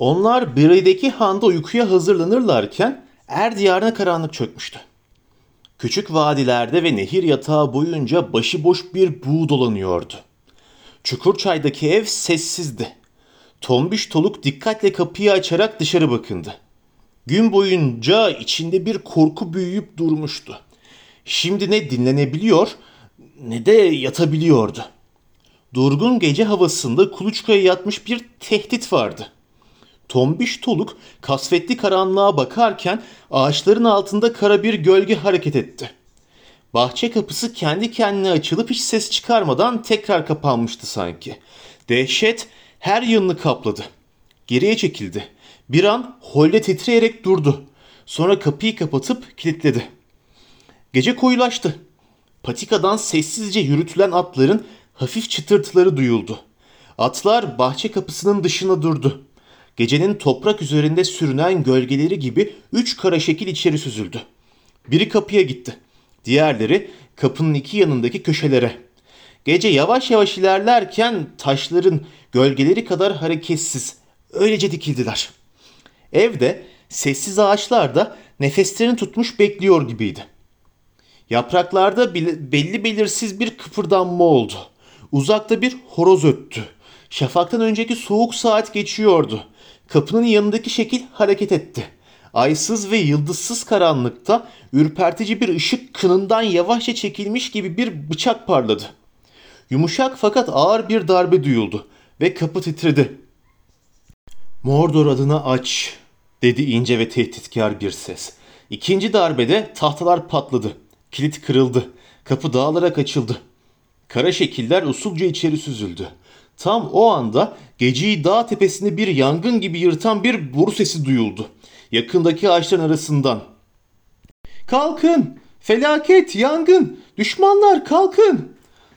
Onlar Biri'deki handa uykuya hazırlanırlarken er diyarına karanlık çökmüştü. Küçük vadilerde ve nehir yatağı boyunca başıboş bir buğ dolanıyordu. Çukurçay'daki ev sessizdi. Tombiş Toluk dikkatle kapıyı açarak dışarı bakındı. Gün boyunca içinde bir korku büyüyüp durmuştu. Şimdi ne dinlenebiliyor ne de yatabiliyordu. Durgun gece havasında kuluçkaya yatmış bir tehdit vardı. Tombiş Toluk kasvetli karanlığa bakarken ağaçların altında kara bir gölge hareket etti. Bahçe kapısı kendi kendine açılıp hiç ses çıkarmadan tekrar kapanmıştı sanki. Dehşet her yanını kapladı. Geriye çekildi. Bir an holde titreyerek durdu. Sonra kapıyı kapatıp kilitledi. Gece koyulaştı. Patikadan sessizce yürütülen atların hafif çıtırtıları duyuldu. Atlar bahçe kapısının dışına durdu. Gecenin toprak üzerinde sürünen gölgeleri gibi üç kara şekil içeri süzüldü. Biri kapıya gitti. Diğerleri kapının iki yanındaki köşelere. Gece yavaş yavaş ilerlerken taşların gölgeleri kadar hareketsiz, öylece dikildiler. Evde sessiz ağaçlar nefeslerini tutmuş bekliyor gibiydi. Yapraklarda belli belirsiz bir kıpırdanma oldu. Uzakta bir horoz öttü. Şafaktan önceki soğuk saat geçiyordu. Kapının yanındaki şekil hareket etti. Aysız ve yıldızsız karanlıkta ürpertici bir ışık kınından yavaşça çekilmiş gibi bir bıçak parladı. Yumuşak fakat ağır bir darbe duyuldu ve kapı titredi. Mordor adına aç dedi ince ve tehditkar bir ses. İkinci darbede tahtalar patladı. Kilit kırıldı. Kapı dağılarak açıldı. Kara şekiller usulca içeri süzüldü. Tam o anda geceyi dağ tepesinde bir yangın gibi yırtan bir boru sesi duyuldu. Yakındaki ağaçların arasından. Kalkın! Felaket! Yangın! Düşmanlar kalkın!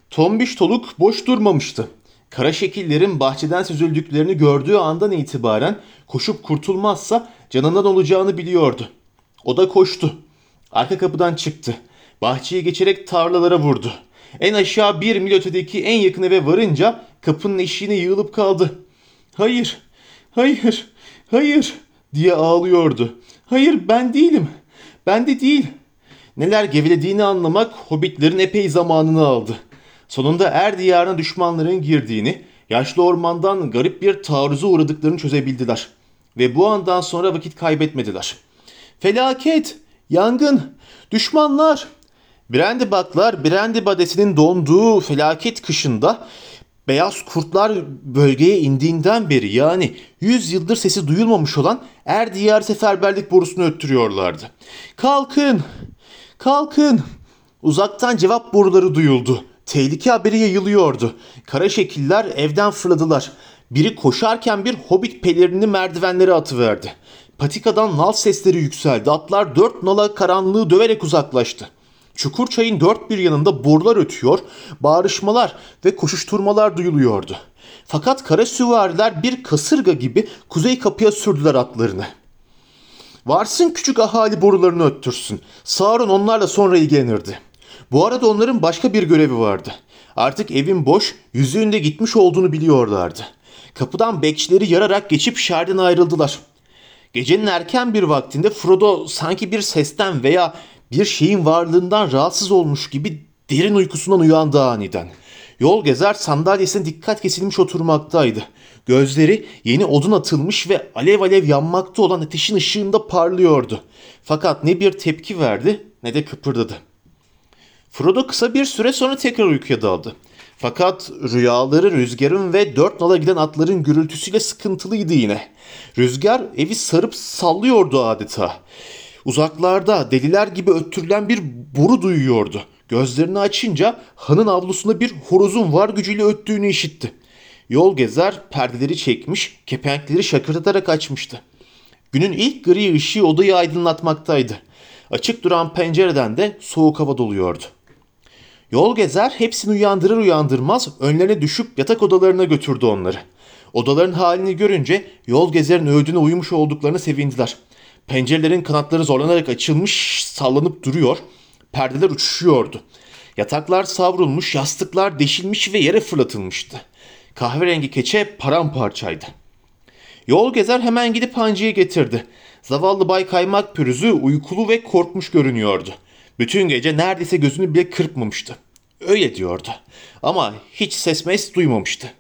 Tombiş Toluk boş durmamıştı. Kara şekillerin bahçeden süzüldüklerini gördüğü andan itibaren koşup kurtulmazsa canından olacağını biliyordu. O da koştu. Arka kapıdan çıktı. Bahçeyi geçerek tarlalara vurdu. En aşağı bir mil ötedeki en yakın eve varınca kapının eşiğine yığılıp kaldı. Hayır, hayır, hayır diye ağlıyordu. Hayır ben değilim. Ben de değil. Neler gevelediğini anlamak hobbitlerin epey zamanını aldı. Sonunda er diyarına düşmanların girdiğini, yaşlı ormandan garip bir taarruza uğradıklarını çözebildiler. Ve bu andan sonra vakit kaybetmediler. Felaket, yangın, düşmanlar. Brandibaklar Brandibadesi'nin donduğu felaket kışında beyaz kurtlar bölgeye indiğinden beri yani 100 yıldır sesi duyulmamış olan er seferberlik borusunu öttürüyorlardı. Kalkın! Kalkın! Uzaktan cevap boruları duyuldu. Tehlike haberi yayılıyordu. Kara şekiller evden fırladılar. Biri koşarken bir hobbit pelerini merdivenlere atıverdi. Patikadan nal sesleri yükseldi. Atlar dört nala karanlığı döverek uzaklaştı. Çukur çayın dört bir yanında borular ötüyor, bağrışmalar ve koşuşturmalar duyuluyordu. Fakat kara süvariler bir kasırga gibi kuzey kapıya sürdüler atlarını. Varsın küçük ahali borularını öttürsün. Sauron onlarla sonra ilgilenirdi. Bu arada onların başka bir görevi vardı. Artık evin boş, yüzüğünde gitmiş olduğunu biliyorlardı. Kapıdan bekçileri yararak geçip şerden ayrıldılar. Gecenin erken bir vaktinde Frodo sanki bir sesten veya bir şeyin varlığından rahatsız olmuş gibi derin uykusundan uyandı aniden. Yol gezer sandalyesine dikkat kesilmiş oturmaktaydı. Gözleri yeni odun atılmış ve alev alev yanmakta olan ateşin ışığında parlıyordu. Fakat ne bir tepki verdi ne de kıpırdadı. Frodo kısa bir süre sonra tekrar uykuya daldı. Fakat rüyaları rüzgarın ve dört nala giden atların gürültüsüyle sıkıntılıydı yine. Rüzgar evi sarıp sallıyordu adeta. Uzaklarda deliler gibi öttürülen bir boru duyuyordu. Gözlerini açınca hanın avlusunda bir horozun var gücüyle öttüğünü işitti. Yol gezer perdeleri çekmiş, kepenkleri şakırdatarak açmıştı. Günün ilk gri ışığı odayı aydınlatmaktaydı. Açık duran pencereden de soğuk hava doluyordu. Yol gezer hepsini uyandırır uyandırmaz önlerine düşüp yatak odalarına götürdü onları. Odaların halini görünce yol gezerin öğüdüne uymuş olduklarını sevindiler. Pencerelerin kanatları zorlanarak açılmış, sallanıp duruyor. Perdeler uçuşuyordu. Yataklar savrulmuş, yastıklar deşilmiş ve yere fırlatılmıştı. Kahverengi keçe paramparçaydı. Yol gezer hemen gidip hancıyı getirdi. Zavallı Bay Kaymak pürüzü uykulu ve korkmuş görünüyordu. Bütün gece neredeyse gözünü bile kırpmamıştı. Öyle diyordu. Ama hiç ses mes duymamıştı.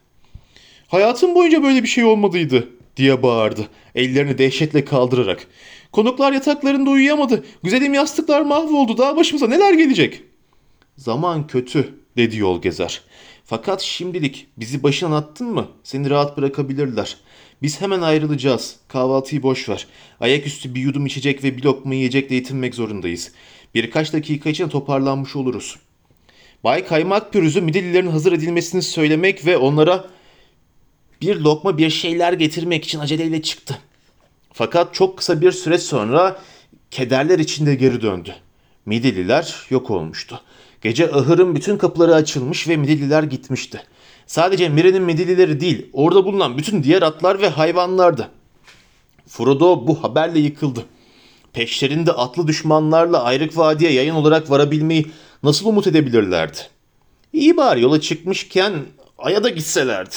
Hayatım boyunca böyle bir şey olmadıydı diye bağırdı. Ellerini dehşetle kaldırarak. Konuklar yataklarında uyuyamadı. Güzelim yastıklar mahvoldu. Daha başımıza neler gelecek? Zaman kötü dedi yol gezer. Fakat şimdilik bizi başına attın mı seni rahat bırakabilirler. Biz hemen ayrılacağız. Kahvaltıyı boş ver. Ayaküstü bir yudum içecek ve bir lokma yiyecekle yetinmek zorundayız. Birkaç dakika içinde toparlanmış oluruz. Bay Kaymak Pürüz'ü midillilerin hazır edilmesini söylemek ve onlara bir lokma bir şeyler getirmek için aceleyle çıktı. Fakat çok kısa bir süre sonra kederler içinde geri döndü. Midilliler yok olmuştu. Gece ahırın bütün kapıları açılmış ve Midilliler gitmişti. Sadece Mire'nin Midillileri değil, orada bulunan bütün diğer atlar ve hayvanlardı. Frodo bu haberle yıkıldı. Peşlerinde atlı düşmanlarla ayrık vadiye yayın olarak varabilmeyi nasıl umut edebilirlerdi? İyi bari yola çıkmışken aya da gitselerdi.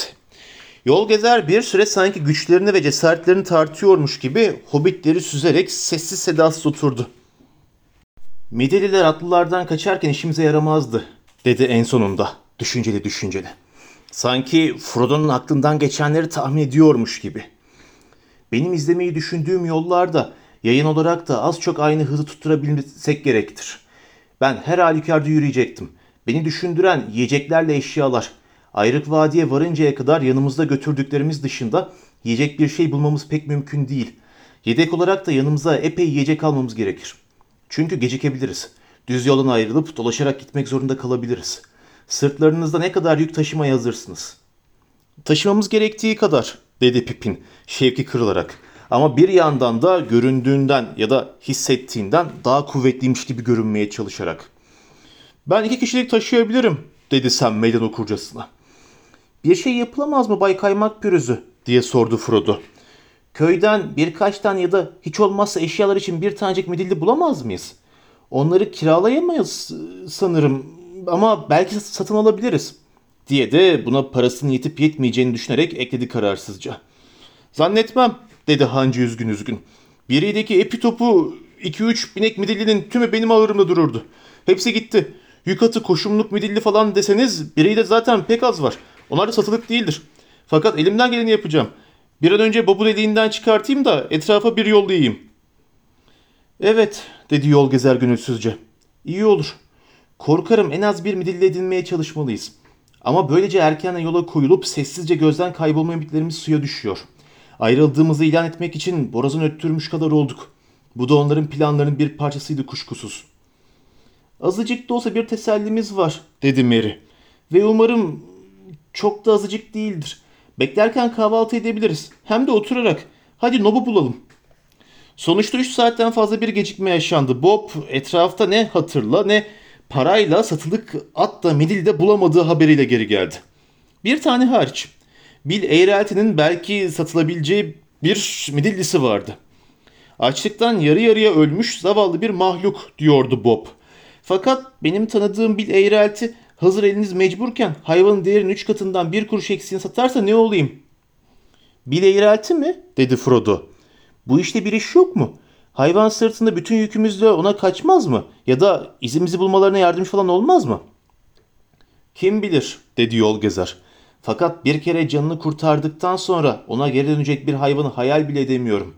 Yol gezer bir süre sanki güçlerini ve cesaretlerini tartıyormuş gibi hobbitleri süzerek sessiz sedasız oturdu. Mideliler atlılardan kaçarken işimize yaramazdı, dedi en sonunda, düşünceli düşünceli. Sanki Frodo'nun aklından geçenleri tahmin ediyormuş gibi. Benim izlemeyi düşündüğüm yollarda yayın olarak da az çok aynı hızı tutturabilsek gerektir. Ben her halükarda yürüyecektim. Beni düşündüren yiyeceklerle eşyalar. Ayrık Vadi'ye varıncaya kadar yanımızda götürdüklerimiz dışında yiyecek bir şey bulmamız pek mümkün değil. Yedek olarak da yanımıza epey yiyecek almamız gerekir. Çünkü gecikebiliriz. Düz yoldan ayrılıp dolaşarak gitmek zorunda kalabiliriz. Sırtlarınızda ne kadar yük taşımaya hazırsınız? Taşımamız gerektiği kadar, dedi Pipin şevki kırılarak. Ama bir yandan da göründüğünden ya da hissettiğinden daha kuvvetliymiş gibi görünmeye çalışarak. Ben iki kişilik taşıyabilirim, dedi Sam meydan okurcasına. Bir şey yapılamaz mı Bay Kaymak Pürüzü? diye sordu Frodo. Köyden birkaç tane ya da hiç olmazsa eşyalar için bir tanecik midilli bulamaz mıyız? Onları kiralayamayız sanırım ama belki satın alabiliriz diye de buna parasının yetip yetmeyeceğini düşünerek ekledi kararsızca. Zannetmem dedi hancı üzgün üzgün. Biriydeki epi topu 2-3 binek midillinin tümü benim ağırımda dururdu. Hepsi gitti. Yük koşumluk midilli falan deseniz biri de zaten pek az var. Onlar da satılık değildir. Fakat elimden geleni yapacağım. Bir an önce Bob'u deliğinden çıkartayım da etrafa bir yollayayım. Evet dedi yol gezer gönülsüzce. İyi olur. Korkarım en az bir midilli edinmeye çalışmalıyız. Ama böylece erkenden yola koyulup sessizce gözden kaybolma ümitlerimiz suya düşüyor. Ayrıldığımızı ilan etmek için borazan öttürmüş kadar olduk. Bu da onların planlarının bir parçasıydı kuşkusuz. Azıcık da olsa bir tesellimiz var dedi Mary. Ve umarım çok da azıcık değildir. Beklerken kahvaltı edebiliriz. Hem de oturarak. Hadi Nob'u bulalım. Sonuçta 3 saatten fazla bir gecikme yaşandı. Bob etrafta ne hatırla ne parayla satılık at da Midil'de bulamadığı haberiyle geri geldi. Bir tane hariç. Bill Eğrelti'nin belki satılabileceği bir midillisi vardı. Açlıktan yarı yarıya ölmüş zavallı bir mahluk diyordu Bob. Fakat benim tanıdığım Bill Eğrelti hazır eliniz mecburken hayvanın değerinin üç katından bir kuruş eksiğini satarsa ne olayım? Bill Eğrelti mi? dedi Frodo. Bu işte bir iş yok mu? Hayvan sırtında bütün yükümüzle ona kaçmaz mı? Ya da izimizi bulmalarına yardımcı falan olmaz mı? Kim bilir dedi yol gezer. Fakat bir kere canını kurtardıktan sonra ona geri dönecek bir hayvanı hayal bile edemiyorum.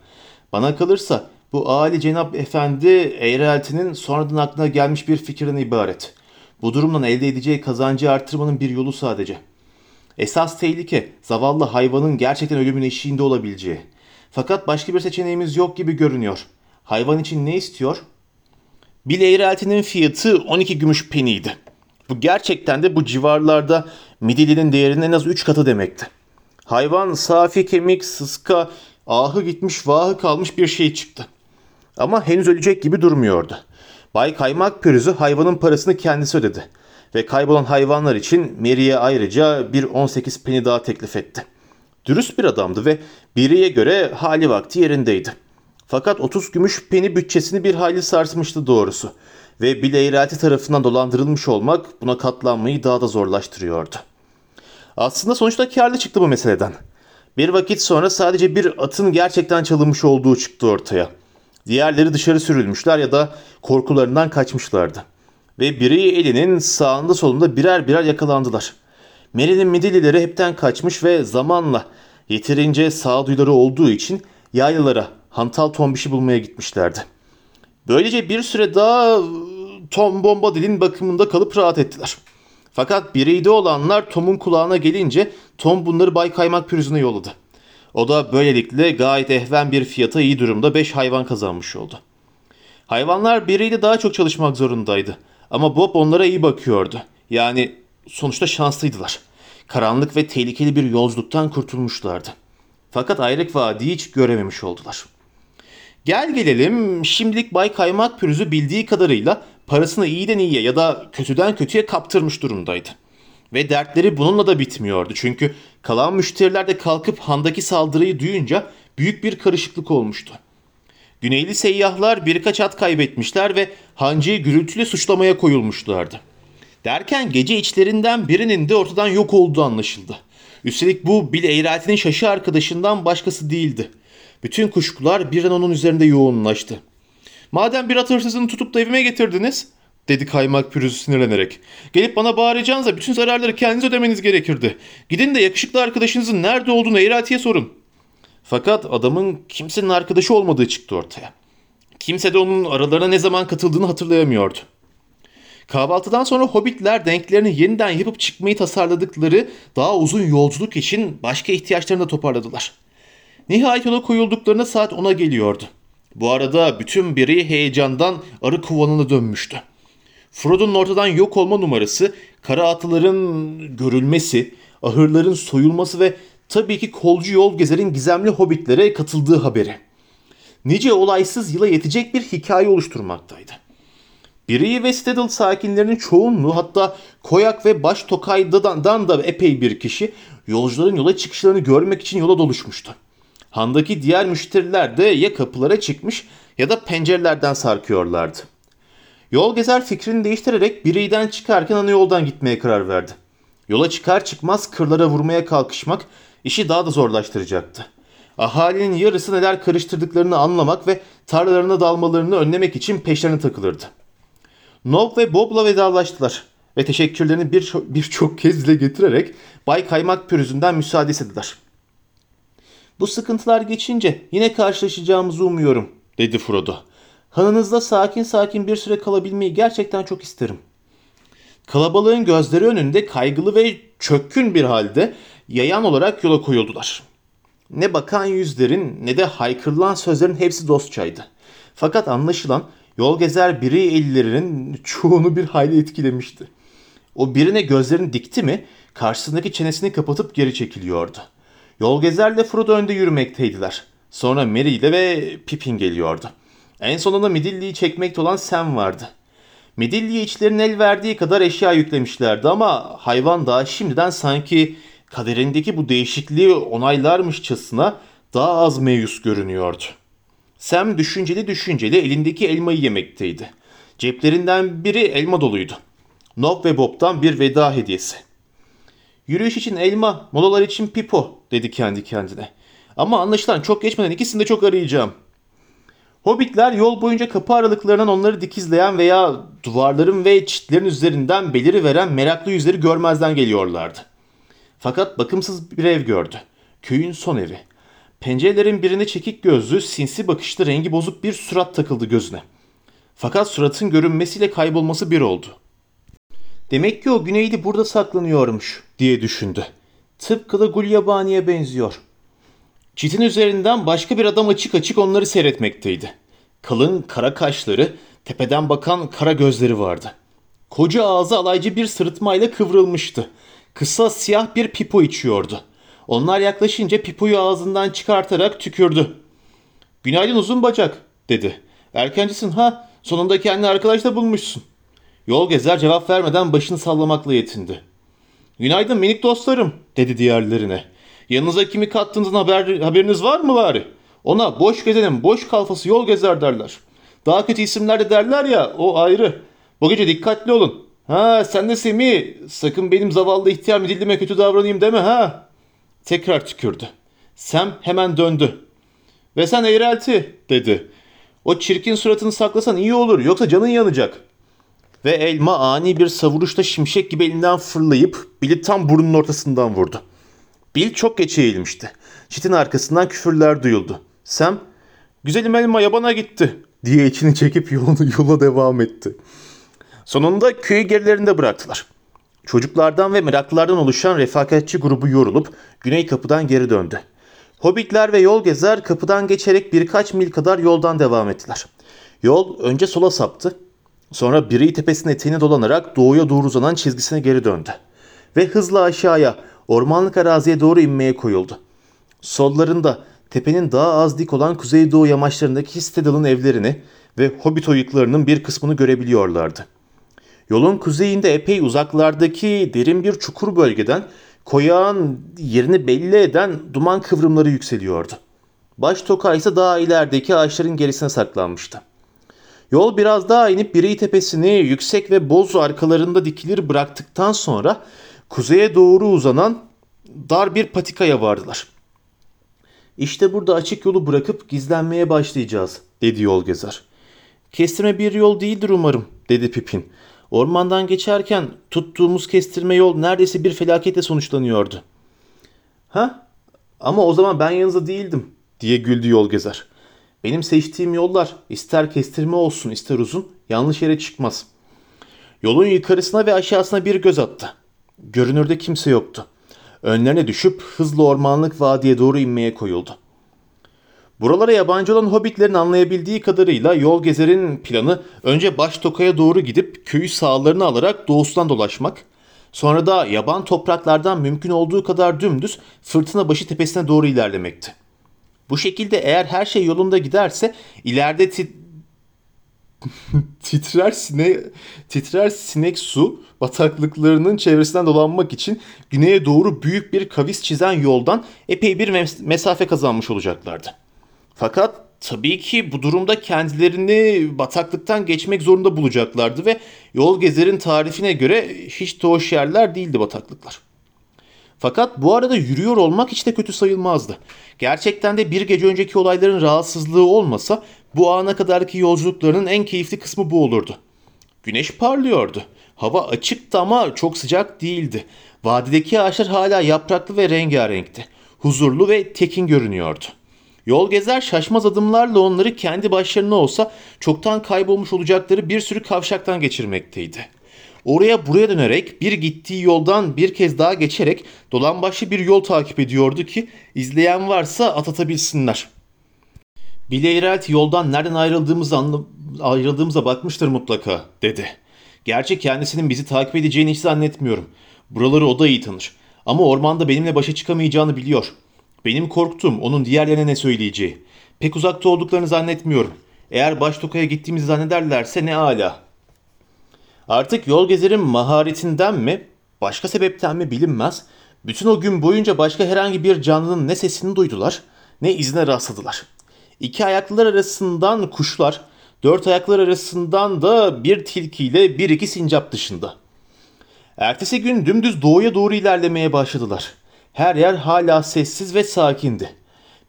Bana kalırsa bu Ali Cenap Efendi Eğrelti'nin sonradan aklına gelmiş bir fikirden ibaret. Bu durumdan elde edeceği kazancı artırmanın bir yolu sadece. Esas tehlike zavallı hayvanın gerçekten ölümün eşiğinde olabileceği. Fakat başka bir seçeneğimiz yok gibi görünüyor. Hayvan için ne istiyor? Bir eğreltinin fiyatı 12 gümüş peniydi. Bu gerçekten de bu civarlarda midilinin değerinin en az 3 katı demekti. Hayvan safi kemik, sıska, ahı gitmiş vahı kalmış bir şey çıktı. Ama henüz ölecek gibi durmuyordu. Bay Kaymak Pürüzü hayvanın parasını kendisi ödedi. Ve kaybolan hayvanlar için Mary'e ayrıca bir 18 peni daha teklif etti. Dürüst bir adamdı ve biriye göre hali vakti yerindeydi. Fakat 30 gümüş peni bütçesini bir hayli sarsmıştı doğrusu. Ve Bill Eğrelti tarafından dolandırılmış olmak buna katlanmayı daha da zorlaştırıyordu. Aslında sonuçta karlı çıktı bu meseleden. Bir vakit sonra sadece bir atın gerçekten çalınmış olduğu çıktı ortaya. Diğerleri dışarı sürülmüşler ya da korkularından kaçmışlardı. Ve biri elinin sağında solunda birer birer yakalandılar. Mary'nin midillileri hepten kaçmış ve zamanla yeterince sağduyuları olduğu için yaylalara hantal tombişi bulmaya gitmişlerdi. Böylece bir süre daha ıı, Tom Bombadil'in bakımında kalıp rahat ettiler. Fakat bireyde olanlar Tom'un kulağına gelince Tom bunları Bay Kaymak pürüzüne yolladı. O da böylelikle gayet ehven bir fiyata iyi durumda 5 hayvan kazanmış oldu. Hayvanlar biriyle daha çok çalışmak zorundaydı. Ama Bob onlara iyi bakıyordu. Yani sonuçta şanslıydılar. Karanlık ve tehlikeli bir yolculuktan kurtulmuşlardı. Fakat ayrık vadiyi hiç görememiş oldular. Gel gelelim şimdilik Bay Kaymak Pürüzü bildiği kadarıyla parasını iyiden iyiye ya da kötüden kötüye kaptırmış durumdaydı. Ve dertleri bununla da bitmiyordu çünkü kalan müşteriler de kalkıp handaki saldırıyı duyunca büyük bir karışıklık olmuştu. Güneyli seyyahlar birkaç at kaybetmişler ve hancıyı gürültülü suçlamaya koyulmuşlardı. Derken gece içlerinden birinin de ortadan yok olduğu anlaşıldı. Üstelik bu Bill Eyrat'in şaşı arkadaşından başkası değildi. Bütün kuşkular birden onun üzerinde yoğunlaştı. Madem bir at hırsızını tutup da evime getirdiniz, dedi kaymak pürüzü sinirlenerek. Gelip bana bağıracağınıza bütün zararları kendiniz ödemeniz gerekirdi. Gidin de yakışıklı arkadaşınızın nerede olduğunu Eyrati'ye sorun. Fakat adamın kimsenin arkadaşı olmadığı çıktı ortaya. Kimse de onun aralarına ne zaman katıldığını hatırlayamıyordu. Kahvaltıdan sonra hobbitler denklerini yeniden yapıp çıkmayı tasarladıkları daha uzun yolculuk için başka ihtiyaçlarını da toparladılar. Nihayet yola koyulduklarında saat 10'a geliyordu. Bu arada bütün biri heyecandan arı kovanına dönmüştü. Frodo'nun ortadan yok olma numarası, kara atların görülmesi, ahırların soyulması ve tabii ki kolcu yol gezerin gizemli hobbitlere katıldığı haberi. Nice olaysız yıla yetecek bir hikaye oluşturmaktaydı. Biri ve Stedel sakinlerinin çoğunluğu hatta Koyak ve Baş Tokay'dan da epey bir kişi yolcuların yola çıkışlarını görmek için yola doluşmuştu. Handaki diğer müşteriler de ya kapılara çıkmış ya da pencerelerden sarkıyorlardı. Yol gezer fikrini değiştirerek biriyden çıkarken ana yoldan gitmeye karar verdi. Yola çıkar çıkmaz kırlara vurmaya kalkışmak işi daha da zorlaştıracaktı. Ahalinin yarısı neler karıştırdıklarını anlamak ve tarlalarına dalmalarını önlemek için peşlerine takılırdı. Nob ve Bob'la vedalaştılar ve teşekkürlerini birçok bir kez dile getirerek Bay Kaymak pürüzünden müsaade istediler. Bu sıkıntılar geçince yine karşılaşacağımızı umuyorum, dedi Frodo. Hanınızda sakin sakin bir süre kalabilmeyi gerçekten çok isterim. Kalabalığın gözleri önünde kaygılı ve çökkün bir halde yayan olarak yola koyuldular. Ne bakan yüzlerin ne de haykırılan sözlerin hepsi dostçaydı. Fakat anlaşılan yol gezer biri ellerinin çoğunu bir hayli etkilemişti. O birine gözlerini dikti mi karşısındaki çenesini kapatıp geri çekiliyordu. Yol gezerle Frodo önde yürümekteydiler. Sonra Merry ile ve Pippin geliyordu. En sonunda Midilli'yi çekmekte olan Sam vardı. Midilli'ye içlerinin el verdiği kadar eşya yüklemişlerdi ama hayvan da şimdiden sanki kaderindeki bu değişikliği onaylarmışçasına daha az meyus görünüyordu. Sam düşünceli düşünceli elindeki elmayı yemekteydi. Ceplerinden biri elma doluydu. Nob ve Bob'tan bir veda hediyesi. Yürüyüş için elma, molalar için pipo dedi kendi kendine. Ama anlaşılan çok geçmeden ikisini de çok arayacağım. Hobbitler yol boyunca kapı aralıklarından onları dikizleyen veya duvarların ve çitlerin üzerinden beliri veren meraklı yüzleri görmezden geliyorlardı. Fakat bakımsız bir ev gördü. Köyün son evi. Pencerelerin birine çekik gözlü, sinsi bakışlı rengi bozuk bir surat takıldı gözüne. Fakat suratın görünmesiyle kaybolması bir oldu. Demek ki o güneyli burada saklanıyormuş diye düşündü. Tıpkı da Gulyabani'ye benziyor. Çitin üzerinden başka bir adam açık açık onları seyretmekteydi. Kalın kara kaşları, tepeden bakan kara gözleri vardı. Koca ağzı alaycı bir sırıtmayla kıvrılmıştı. Kısa siyah bir pipo içiyordu. Onlar yaklaşınca pipoyu ağzından çıkartarak tükürdü. Günaydın uzun bacak dedi. Erkencisin ha sonunda kendi arkadaş da bulmuşsun. Yol gezer cevap vermeden başını sallamakla yetindi. Günaydın minik dostlarım dedi diğerlerine. Yanınıza kimi kattığınızın haber, haberiniz var mı bari? Ona boş gezenin boş kalfası yol gezer derler. Daha kötü isimler de derler ya o ayrı. Bu gece dikkatli olun. Ha sen de Semih sakın benim zavallı ihtiyar midillime kötü davranayım deme ha. Tekrar tükürdü. Sam hemen döndü. Ve sen eğrelti dedi. O çirkin suratını saklasan iyi olur yoksa canın yanacak. Ve elma ani bir savuruşta şimşek gibi elinden fırlayıp Bill'i tam burnunun ortasından vurdu. Bill çok geç eğilmişti. Çitin arkasından küfürler duyuldu. Sam, güzelim elma yabana gitti diye içini çekip yolunu yola devam etti. Sonunda köyü gerilerinde bıraktılar. Çocuklardan ve meraklılardan oluşan refakatçi grubu yorulup güney kapıdan geri döndü. Hobbitler ve yol gezer kapıdan geçerek birkaç mil kadar yoldan devam ettiler. Yol önce sola saptı. Sonra Biri tepesinin eteğine dolanarak doğuya doğru uzanan çizgisine geri döndü. Ve hızla aşağıya ormanlık araziye doğru inmeye koyuldu. Sollarında tepenin daha az dik olan kuzeydoğu yamaçlarındaki Stedal'ın evlerini ve Hobbit oyuklarının bir kısmını görebiliyorlardı. Yolun kuzeyinde epey uzaklardaki derin bir çukur bölgeden koyağın yerini belli eden duman kıvrımları yükseliyordu. Baş toka ise daha ilerideki ağaçların gerisine saklanmıştı. Yol biraz daha inip Birey tepesini yüksek ve boz arkalarında dikilir bıraktıktan sonra kuzeye doğru uzanan dar bir patikaya vardılar. İşte burada açık yolu bırakıp gizlenmeye başlayacağız dedi yol gezer. Kestirme bir yol değildir umarım dedi Pipin. Ormandan geçerken tuttuğumuz kestirme yol neredeyse bir felaketle sonuçlanıyordu. Ha? Ama o zaman ben yanınızda değildim diye güldü yol gezer. Benim seçtiğim yollar ister kestirme olsun ister uzun yanlış yere çıkmaz. Yolun yukarısına ve aşağısına bir göz attı. Görünürde kimse yoktu. Önlerine düşüp hızlı ormanlık vadiye doğru inmeye koyuldu. Buralara yabancı olan hobbitlerin anlayabildiği kadarıyla yol gezerin planı önce baş tokaya doğru gidip köyü sağlarını alarak doğusundan dolaşmak, sonra da yaban topraklardan mümkün olduğu kadar dümdüz fırtına başı tepesine doğru ilerlemekti. Bu şekilde eğer her şey yolunda giderse ileride titrer sine titrer sinek su bataklıklarının çevresinden dolanmak için güneye doğru büyük bir kavis çizen yoldan epey bir mes- mesafe kazanmış olacaklardı. Fakat tabii ki bu durumda kendilerini bataklıktan geçmek zorunda bulacaklardı ve yol gezerin tarifine göre hiç de hoş yerler değildi bataklıklar. Fakat bu arada yürüyor olmak hiç de kötü sayılmazdı. Gerçekten de bir gece önceki olayların rahatsızlığı olmasa bu ana kadarki yolculuklarının en keyifli kısmı bu olurdu. Güneş parlıyordu. Hava açıktı ama çok sıcak değildi. Vadideki ağaçlar hala yapraklı ve rengarenkti. Huzurlu ve tekin görünüyordu. Yol gezer şaşmaz adımlarla onları kendi başlarına olsa çoktan kaybolmuş olacakları bir sürü kavşaktan geçirmekteydi. Oraya buraya dönerek bir gittiği yoldan bir kez daha geçerek dolambaçlı bir yol takip ediyordu ki izleyen varsa atatabilsinler. Bileyrelt yoldan nereden ayrıldığımızı anla- ayrıldığımıza bakmıştır mutlaka dedi. Gerçi kendisinin bizi takip edeceğini hiç zannetmiyorum. Buraları o da iyi tanır. Ama ormanda benimle başa çıkamayacağını biliyor. Benim korktuğum onun diğerlerine ne söyleyeceği. Pek uzakta olduklarını zannetmiyorum. Eğer Baştoka'ya gittiğimizi zannederlerse ne ala. Artık yol gezerin maharetinden mi, başka sebepten mi bilinmez. Bütün o gün boyunca başka herhangi bir canlının ne sesini duydular, ne izine rastladılar. İki ayaklılar arasından kuşlar, dört ayaklar arasından da bir tilkiyle bir iki sincap dışında. Ertesi gün dümdüz doğuya doğru ilerlemeye başladılar. Her yer hala sessiz ve sakindi.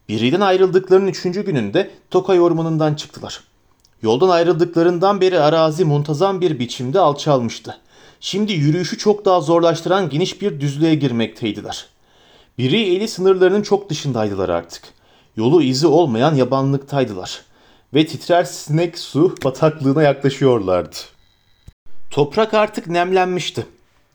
Birinden ayrıldıklarının üçüncü gününde Tokay ormanından çıktılar. Yoldan ayrıldıklarından beri arazi muntazam bir biçimde alçalmıştı. Şimdi yürüyüşü çok daha zorlaştıran geniş bir düzlüğe girmekteydiler. Biri eli sınırlarının çok dışındaydılar artık. Yolu izi olmayan yabanlıktaydılar. Ve titrer sinek su bataklığına yaklaşıyorlardı. Toprak artık nemlenmişti.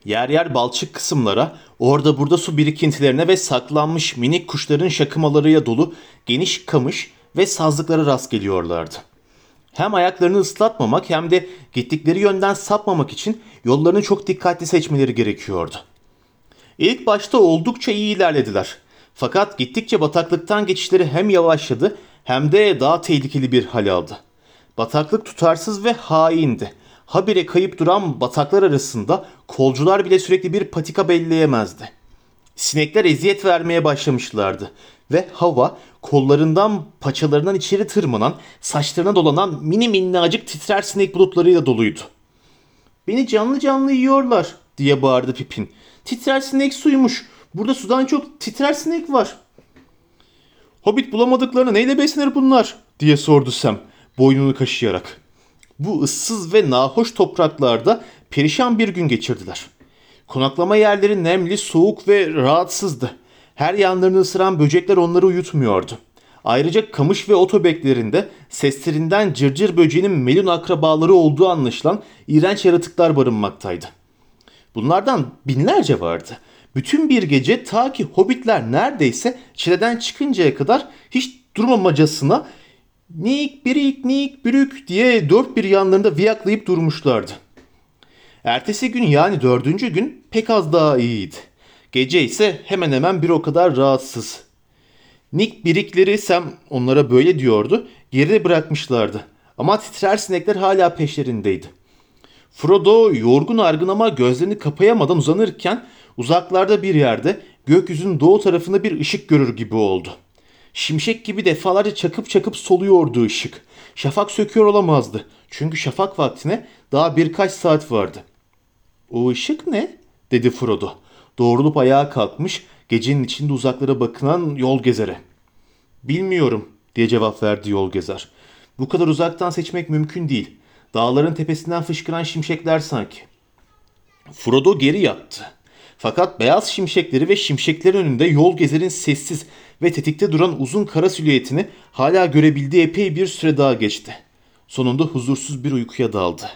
Yer yer balçık kısımlara, orada burada su birikintilerine ve saklanmış minik kuşların şakımalarıyla dolu geniş kamış ve sazlıklara rast geliyorlardı. Hem ayaklarını ıslatmamak hem de gittikleri yönden sapmamak için yollarını çok dikkatli seçmeleri gerekiyordu. İlk başta oldukça iyi ilerlediler. Fakat gittikçe bataklıktan geçişleri hem yavaşladı hem de daha tehlikeli bir hal aldı. Bataklık tutarsız ve haindi. Habire kayıp duran bataklar arasında kolcular bile sürekli bir patika belleyemezdi. Sinekler eziyet vermeye başlamışlardı ve hava kollarından paçalarından içeri tırmanan, saçlarına dolanan mini minnacık titrer sinek bulutlarıyla doluydu. Beni canlı canlı yiyorlar diye bağırdı Pipin. Titrer sinek suymuş. Burada sudan çok titrer sinek var. Hobbit bulamadıklarını neyle beslenir bunlar diye sordu Sam boynunu kaşıyarak. Bu ıssız ve nahoş topraklarda perişan bir gün geçirdiler. Konaklama yerleri nemli, soğuk ve rahatsızdı. Her yanlarını ısıran böcekler onları uyutmuyordu. Ayrıca kamış ve otobeklerinde seslerinden cırcır böceğinin melun akrabaları olduğu anlaşılan iğrenç yaratıklar barınmaktaydı. Bunlardan binlerce vardı. Bütün bir gece ta ki hobbitler neredeyse çileden çıkıncaya kadar hiç durmamacasına nik birik nik bürük diye dört bir yanlarında viyaklayıp durmuşlardı. Ertesi gün yani dördüncü gün pek az daha iyiydi. Gece ise hemen hemen bir o kadar rahatsız. Nick birikleri Sam onlara böyle diyordu. Geride bırakmışlardı. Ama titrer sinekler hala peşlerindeydi. Frodo yorgun argın ama gözlerini kapayamadan uzanırken uzaklarda bir yerde gökyüzünün doğu tarafında bir ışık görür gibi oldu. Şimşek gibi defalarca çakıp çakıp soluyordu ışık. Şafak söküyor olamazdı. Çünkü şafak vaktine daha birkaç saat vardı. O ışık ne? dedi Frodo. Doğrulup ayağa kalkmış, gecenin içinde uzaklara bakınan yol gezere. Bilmiyorum diye cevap verdi yol gezer. Bu kadar uzaktan seçmek mümkün değil. Dağların tepesinden fışkıran şimşekler sanki. Frodo geri yattı. Fakat beyaz şimşekleri ve şimşeklerin önünde yol gezerin sessiz ve tetikte duran uzun kara silüetini hala görebildiği epey bir süre daha geçti. Sonunda huzursuz bir uykuya daldı.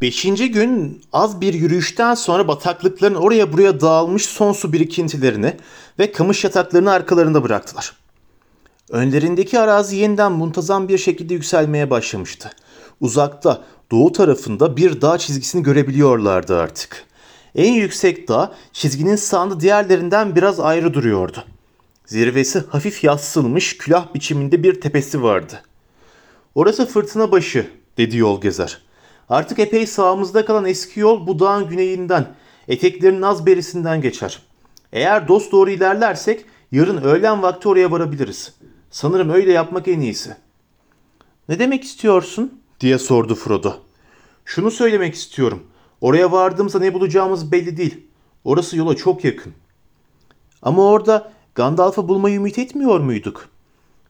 Beşinci gün az bir yürüyüşten sonra bataklıkların oraya buraya dağılmış son su birikintilerini ve kamış yataklarını arkalarında bıraktılar. Önlerindeki arazi yeniden muntazam bir şekilde yükselmeye başlamıştı. Uzakta, doğu tarafında bir dağ çizgisini görebiliyorlardı artık. En yüksek dağ çizginin sağında diğerlerinden biraz ayrı duruyordu. Zirvesi hafif yassılmış külah biçiminde bir tepesi vardı. Orası fırtına başı dedi yol gezer. Artık epey sağımızda kalan eski yol bu dağın güneyinden, eteklerinin az berisinden geçer. Eğer dost doğru ilerlersek yarın öğlen vakti oraya varabiliriz. Sanırım öyle yapmak en iyisi. Ne demek istiyorsun? diye sordu Frodo. Şunu söylemek istiyorum. Oraya vardığımızda ne bulacağımız belli değil. Orası yola çok yakın. Ama orada Gandalf'ı bulmayı ümit etmiyor muyduk?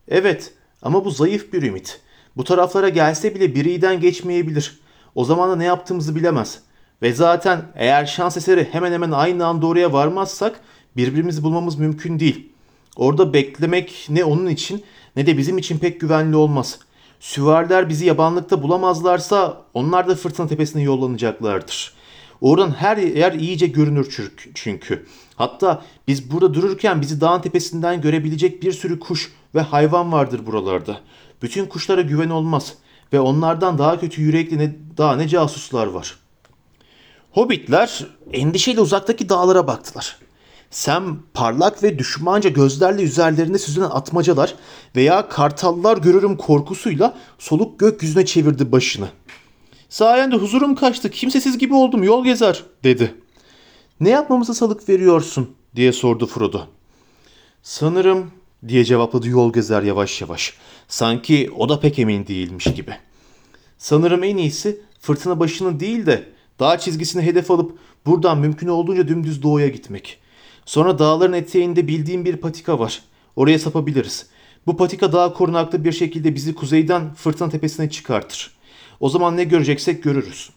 Evet ama bu zayıf bir ümit. Bu taraflara gelse bile biriden geçmeyebilir. O zaman da ne yaptığımızı bilemez. Ve zaten eğer şans eseri hemen hemen aynı anda oraya varmazsak birbirimizi bulmamız mümkün değil. Orada beklemek ne onun için ne de bizim için pek güvenli olmaz. Süvariler bizi yabanlıkta bulamazlarsa onlar da fırtına tepesine yollanacaklardır. Oradan her yer iyice görünür çünkü. Hatta biz burada dururken bizi dağın tepesinden görebilecek bir sürü kuş ve hayvan vardır buralarda. Bütün kuşlara güven olmaz ve onlardan daha kötü yürekli ne, daha ne casuslar var. Hobbitler endişeyle uzaktaki dağlara baktılar. Sam parlak ve düşmanca gözlerle üzerlerinde süzülen atmacalar veya kartallar görürüm korkusuyla soluk gökyüzüne çevirdi başını. Sayende huzurum kaçtı, kimsesiz gibi oldum, yol gezer, dedi. Ne yapmamıza salık veriyorsun, diye sordu Frodo. Sanırım, diye cevapladı yol gezer yavaş yavaş. Sanki o da pek emin değilmiş gibi. Sanırım en iyisi fırtına başını değil de dağ çizgisini hedef alıp buradan mümkün olduğunca dümdüz doğuya gitmek. Sonra dağların eteğinde bildiğim bir patika var. Oraya sapabiliriz. Bu patika daha korunaklı bir şekilde bizi kuzeyden fırtına tepesine çıkartır. O zaman ne göreceksek görürüz.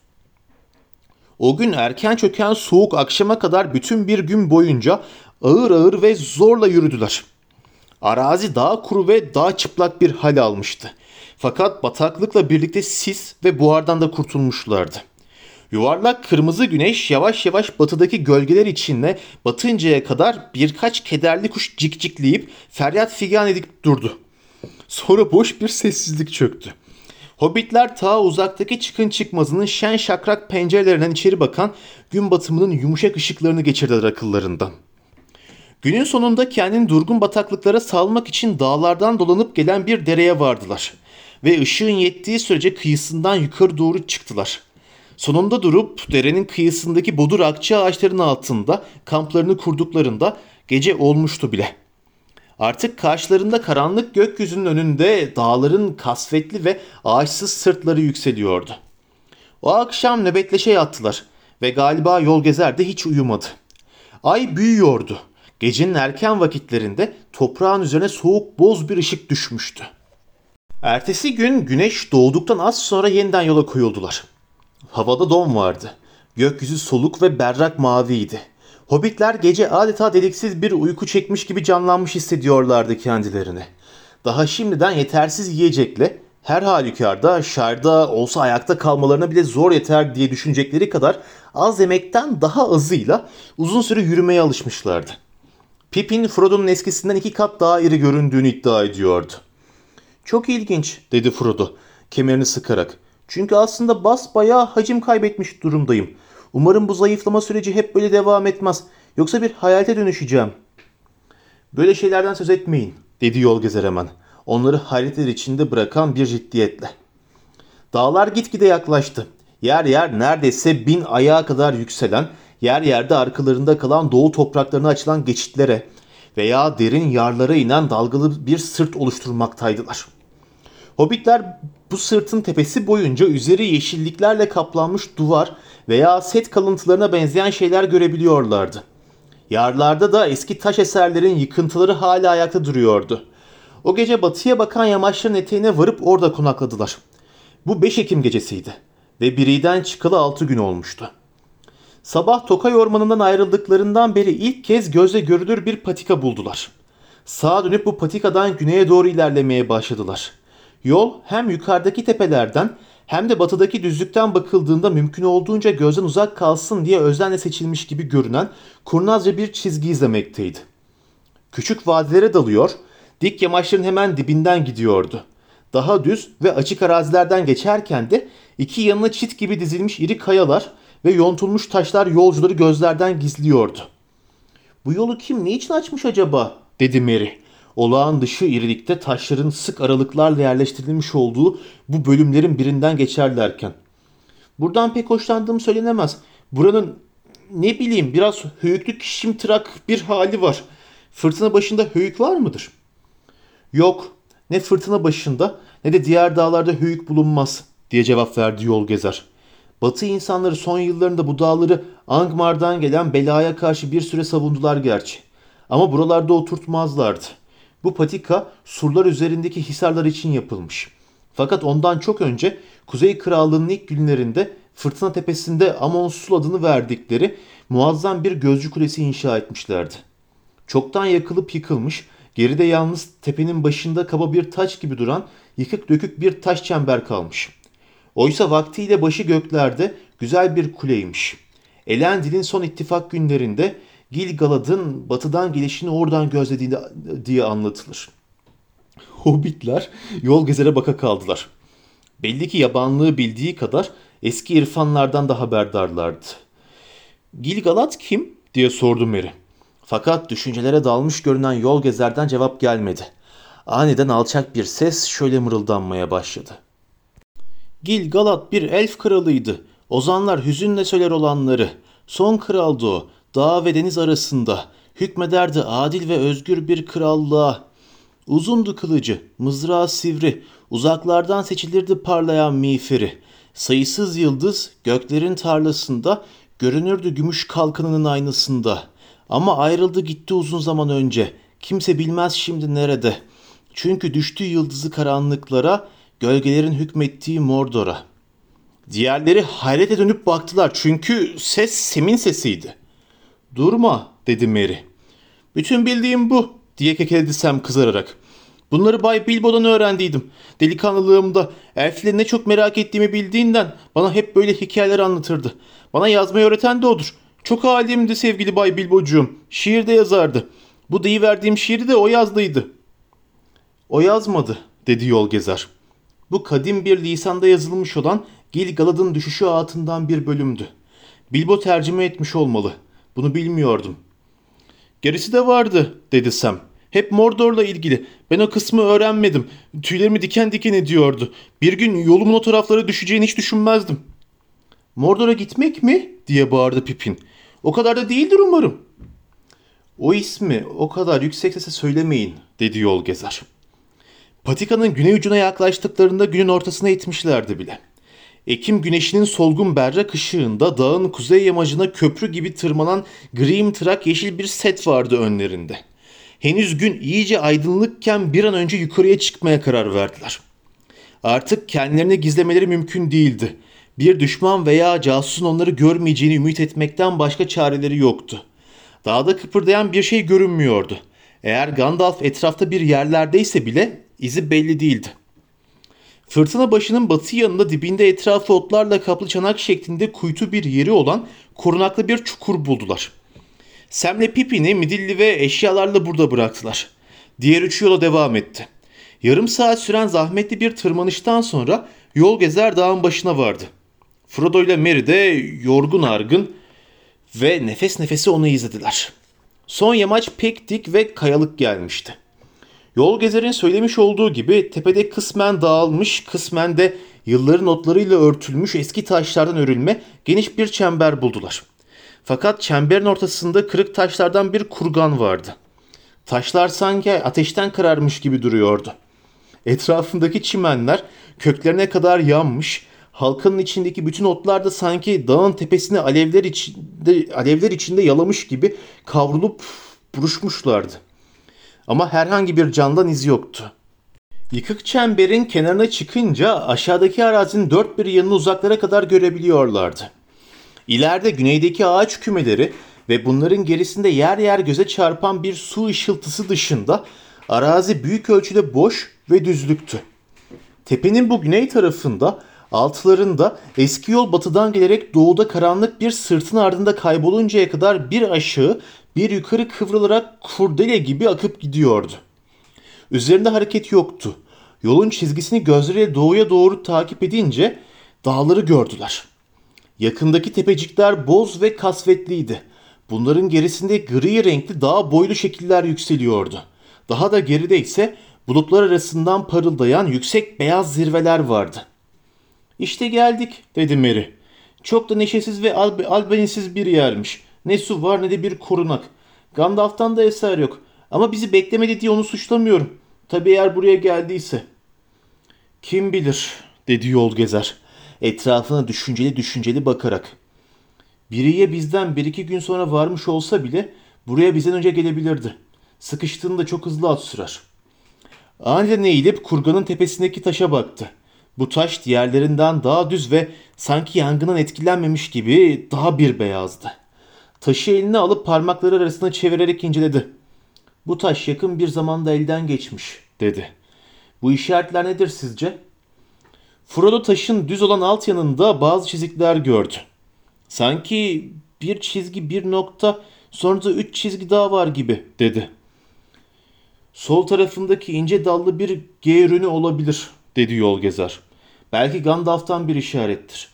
O gün erken çöken soğuk akşama kadar bütün bir gün boyunca ağır ağır ve zorla yürüdüler. Arazi daha kuru ve daha çıplak bir hal almıştı. Fakat bataklıkla birlikte sis ve buhardan da kurtulmuşlardı. Yuvarlak kırmızı güneş yavaş yavaş batıdaki gölgeler içinde batıncaya kadar birkaç kederli kuş cikcikleyip feryat figan edip durdu. Sonra boş bir sessizlik çöktü. Hobbitler ta uzaktaki çıkın çıkmazının şen şakrak pencerelerinden içeri bakan gün batımının yumuşak ışıklarını geçirdiler akıllarından. Günün sonunda kendini durgun bataklıklara salmak için dağlardan dolanıp gelen bir dereye vardılar. Ve ışığın yettiği sürece kıyısından yukarı doğru çıktılar. Sonunda durup derenin kıyısındaki bodur akça ağaçlarının altında kamplarını kurduklarında gece olmuştu bile. Artık karşılarında karanlık gökyüzünün önünde dağların kasvetli ve ağaçsız sırtları yükseliyordu. O akşam nöbetleşe yattılar ve galiba yol gezer de hiç uyumadı. Ay büyüyordu. Gecenin erken vakitlerinde toprağın üzerine soğuk boz bir ışık düşmüştü. Ertesi gün güneş doğduktan az sonra yeniden yola koyuldular. Havada don vardı. Gökyüzü soluk ve berrak maviydi. Hobbitler gece adeta deliksiz bir uyku çekmiş gibi canlanmış hissediyorlardı kendilerini. Daha şimdiden yetersiz yiyecekle her halükarda şarda olsa ayakta kalmalarına bile zor yeter diye düşünecekleri kadar az yemekten daha azıyla uzun süre yürümeye alışmışlardı. Pippin Frodo'nun eskisinden iki kat daha iri göründüğünü iddia ediyordu. Çok ilginç dedi Frodo kemerini sıkarak. Çünkü aslında bas bayağı hacim kaybetmiş durumdayım. Umarım bu zayıflama süreci hep böyle devam etmez. Yoksa bir hayalete dönüşeceğim. Böyle şeylerden söz etmeyin dedi yol gezer hemen. Onları hayretler içinde bırakan bir ciddiyetle. Dağlar gitgide yaklaştı. Yer yer neredeyse bin ayağa kadar yükselen, yer yerde arkalarında kalan doğu topraklarına açılan geçitlere veya derin yarlara inen dalgalı bir sırt oluşturmaktaydılar. Hobbitler bu sırtın tepesi boyunca üzeri yeşilliklerle kaplanmış duvar veya set kalıntılarına benzeyen şeyler görebiliyorlardı. Yarlarda da eski taş eserlerin yıkıntıları hala ayakta duruyordu. O gece batıya bakan yamaçların eteğine varıp orada konakladılar. Bu 5 Ekim gecesiydi ve biriden çıkalı 6 gün olmuştu. Sabah Tokay Ormanı'ndan ayrıldıklarından beri ilk kez gözle görülür bir patika buldular. Sağa dönüp bu patikadan güneye doğru ilerlemeye başladılar. Yol hem yukarıdaki tepelerden hem de batıdaki düzlükten bakıldığında mümkün olduğunca gözden uzak kalsın diye özenle seçilmiş gibi görünen kurnazca bir çizgi izlemekteydi. Küçük vadilere dalıyor, dik yamaçların hemen dibinden gidiyordu. Daha düz ve açık arazilerden geçerken de iki yanına çit gibi dizilmiş iri kayalar ve yontulmuş taşlar yolcuları gözlerden gizliyordu. Bu yolu kim ne için açmış acaba? dedi Mary. Olağan dışı irilikte taşların sık aralıklarla yerleştirilmiş olduğu bu bölümlerin birinden geçerlerken. Buradan pek hoşlandığım söylenemez. Buranın ne bileyim biraz höyüklük şimtırak bir hali var. Fırtına başında höyük var mıdır? Yok. Ne fırtına başında ne de diğer dağlarda höyük bulunmaz diye cevap verdi yol gezer. Batı insanları son yıllarında bu dağları Angmar'dan gelen belaya karşı bir süre savundular gerçi. Ama buralarda oturtmazlardı. Bu patika surlar üzerindeki hisarlar için yapılmış. Fakat ondan çok önce Kuzey Krallığı'nın ilk günlerinde Fırtına Tepesi'nde Amon Sul adını verdikleri muazzam bir gözcü kulesi inşa etmişlerdi. Çoktan yakılıp yıkılmış, geride yalnız tepenin başında kaba bir taç gibi duran yıkık dökük bir taş çember kalmış. Oysa vaktiyle başı göklerde güzel bir kuleymiş. Elendil'in son ittifak günlerinde Gilgalad'ın batıdan gelişini oradan gözlediğini diye anlatılır. Hobbitler yol gezere baka kaldılar. Belli ki yabanlığı bildiği kadar eski irfanlardan da haberdarlardı. Gilgalad kim diye sordu Mary. Fakat düşüncelere dalmış görünen yol gezerden cevap gelmedi. Aniden alçak bir ses şöyle mırıldanmaya başladı. Gilgalad bir elf kralıydı. Ozanlar hüzünle söyler olanları. Son kraldı o. Dağ ve deniz arasında. Hükmederdi adil ve özgür bir krallığa. Uzundu kılıcı, mızrağı sivri, uzaklardan seçilirdi parlayan miğferi. Sayısız yıldız göklerin tarlasında, görünürdü gümüş kalkanının aynısında. Ama ayrıldı gitti uzun zaman önce. Kimse bilmez şimdi nerede. Çünkü düştü yıldızı karanlıklara, gölgelerin hükmettiği Mordor'a. Diğerleri hayrete dönüp baktılar çünkü ses Sem'in sesiydi. Durma dedi Mary. Bütün bildiğim bu diye kekeledi Sam kızararak. Bunları Bay Bilbo'dan öğrendiydim. Delikanlılığımda elfleri ne çok merak ettiğimi bildiğinden bana hep böyle hikayeler anlatırdı. Bana yazmayı öğreten de odur. Çok alimdi sevgili Bay Bilbocuğum. Şiirde yazardı. Bu deyiverdiğim şiiri de o yazdıydı. O yazmadı dedi yol gezer. Bu kadim bir lisanda yazılmış olan Gilgalad'ın düşüşü ağıtından bir bölümdü. Bilbo tercüme etmiş olmalı. Bunu bilmiyordum. Gerisi de vardı dedi Sam. Hep Mordor'la ilgili. Ben o kısmı öğrenmedim. Tüylerimi diken diken ediyordu. Bir gün yolumun o taraflara düşeceğini hiç düşünmezdim. Mordor'a gitmek mi? diye bağırdı Pippin. O kadar da değildir umarım. O ismi o kadar yüksek sesle söylemeyin dedi yol gezer. Patikanın güney ucuna yaklaştıklarında günün ortasına itmişlerdi bile. Ekim güneşinin solgun berrak ışığında dağın kuzey yamacına köprü gibi tırmanan gri trak yeşil bir set vardı önlerinde. Henüz gün iyice aydınlıkken bir an önce yukarıya çıkmaya karar verdiler. Artık kendilerini gizlemeleri mümkün değildi. Bir düşman veya casusun onları görmeyeceğini ümit etmekten başka çareleri yoktu. Dağda kıpırdayan bir şey görünmüyordu. Eğer Gandalf etrafta bir yerlerdeyse bile izi belli değildi. Fırtına başının batı yanında dibinde etrafı otlarla kaplı çanak şeklinde kuytu bir yeri olan korunaklı bir çukur buldular. Sam'le Pippin'i midilli ve eşyalarla burada bıraktılar. Diğer üçü yola devam etti. Yarım saat süren zahmetli bir tırmanıştan sonra yol gezer dağın başına vardı. Frodo ile Merry de yorgun argın ve nefes nefese onu izlediler. Son yamaç pek dik ve kayalık gelmişti. Yol gezerin söylemiş olduğu gibi tepede kısmen dağılmış, kısmen de yılların otlarıyla örtülmüş eski taşlardan örülme geniş bir çember buldular. Fakat çemberin ortasında kırık taşlardan bir kurgan vardı. Taşlar sanki ateşten kararmış gibi duruyordu. Etrafındaki çimenler köklerine kadar yanmış, halkanın içindeki bütün otlar da sanki dağın tepesine alevler içinde, alevler içinde yalamış gibi kavrulup buruşmuşlardı. Ama herhangi bir candan iz yoktu. Yıkık çemberin kenarına çıkınca aşağıdaki arazinin dört bir yanını uzaklara kadar görebiliyorlardı. İleride güneydeki ağaç kümeleri ve bunların gerisinde yer yer göze çarpan bir su ışıltısı dışında arazi büyük ölçüde boş ve düzlüktü. Tepenin bu güney tarafında altlarında eski yol batıdan gelerek doğuda karanlık bir sırtın ardında kayboluncaya kadar bir aşağı bir yukarı kıvrılarak kurdele gibi akıp gidiyordu. Üzerinde hareket yoktu. Yolun çizgisini gözleriyle doğuya doğru takip edince dağları gördüler. Yakındaki tepecikler boz ve kasvetliydi. Bunların gerisinde gri renkli dağ boylu şekiller yükseliyordu. Daha da geride ise bulutlar arasından parıldayan yüksek beyaz zirveler vardı. İşte geldik dedi Mary. Çok da neşesiz ve alb albenisiz bir yermiş. Ne su var ne de bir korunak. Gandalf'tan da eser yok. Ama bizi beklemedi diye onu suçlamıyorum. Tabi eğer buraya geldiyse. Kim bilir dedi yol gezer. Etrafına düşünceli düşünceli bakarak. Biriye bizden bir iki gün sonra varmış olsa bile buraya bizden önce gelebilirdi. Sıkıştığında çok hızlı at sürer. Aniden eğilip kurganın tepesindeki taşa baktı. Bu taş diğerlerinden daha düz ve sanki yangından etkilenmemiş gibi daha bir beyazdı. Taşı eline alıp parmakları arasına çevirerek inceledi. Bu taş yakın bir zamanda elden geçmiş dedi. Bu işaretler nedir sizce? Frodo taşın düz olan alt yanında bazı çizikler gördü. Sanki bir çizgi bir nokta sonra da üç çizgi daha var gibi dedi. Sol tarafındaki ince dallı bir G ürünü olabilir dedi yol gezer. Belki Gandalf'tan bir işarettir.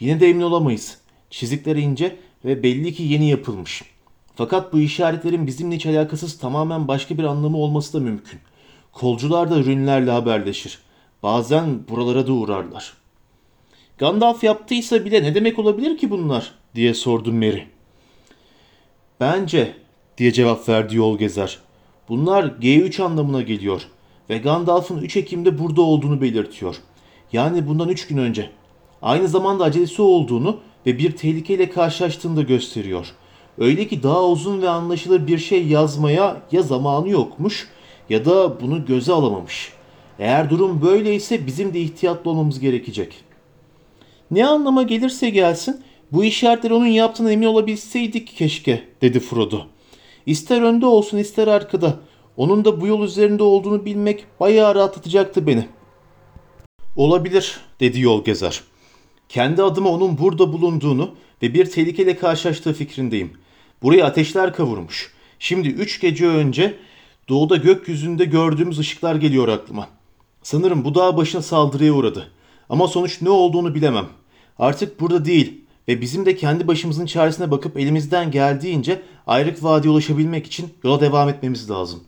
Yine de emin olamayız. Çizikler ince ve belli ki yeni yapılmış. Fakat bu işaretlerin bizimle hiç alakasız tamamen başka bir anlamı olması da mümkün. Kolcular da ürünlerle haberleşir. Bazen buralara da uğrarlar. Gandalf yaptıysa bile ne demek olabilir ki bunlar diye sordu Merry. Bence diye cevap verdi yol gezer. Bunlar G3 anlamına geliyor ve Gandalf'ın 3 Ekim'de burada olduğunu belirtiyor. Yani bundan 3 gün önce. Aynı zamanda acelesi olduğunu ve bir tehlikeyle karşılaştığını da gösteriyor. Öyle ki daha uzun ve anlaşılır bir şey yazmaya ya zamanı yokmuş ya da bunu göze alamamış. Eğer durum böyleyse bizim de ihtiyatlı olmamız gerekecek. Ne anlama gelirse gelsin bu işaretleri onun yaptığına emin olabilseydik keşke dedi Frodo. İster önde olsun ister arkada. Onun da bu yol üzerinde olduğunu bilmek bayağı rahatlatacaktı beni. Olabilir dedi yol gezer. Kendi adıma onun burada bulunduğunu ve bir tehlikeyle karşılaştığı fikrindeyim. Buraya ateşler kavurmuş. Şimdi üç gece önce doğuda gökyüzünde gördüğümüz ışıklar geliyor aklıma. Sanırım bu dağ başına saldırıya uğradı. Ama sonuç ne olduğunu bilemem. Artık burada değil ve bizim de kendi başımızın çaresine bakıp elimizden geldiğince Ayrık Vadi'ye ulaşabilmek için yola devam etmemiz lazım.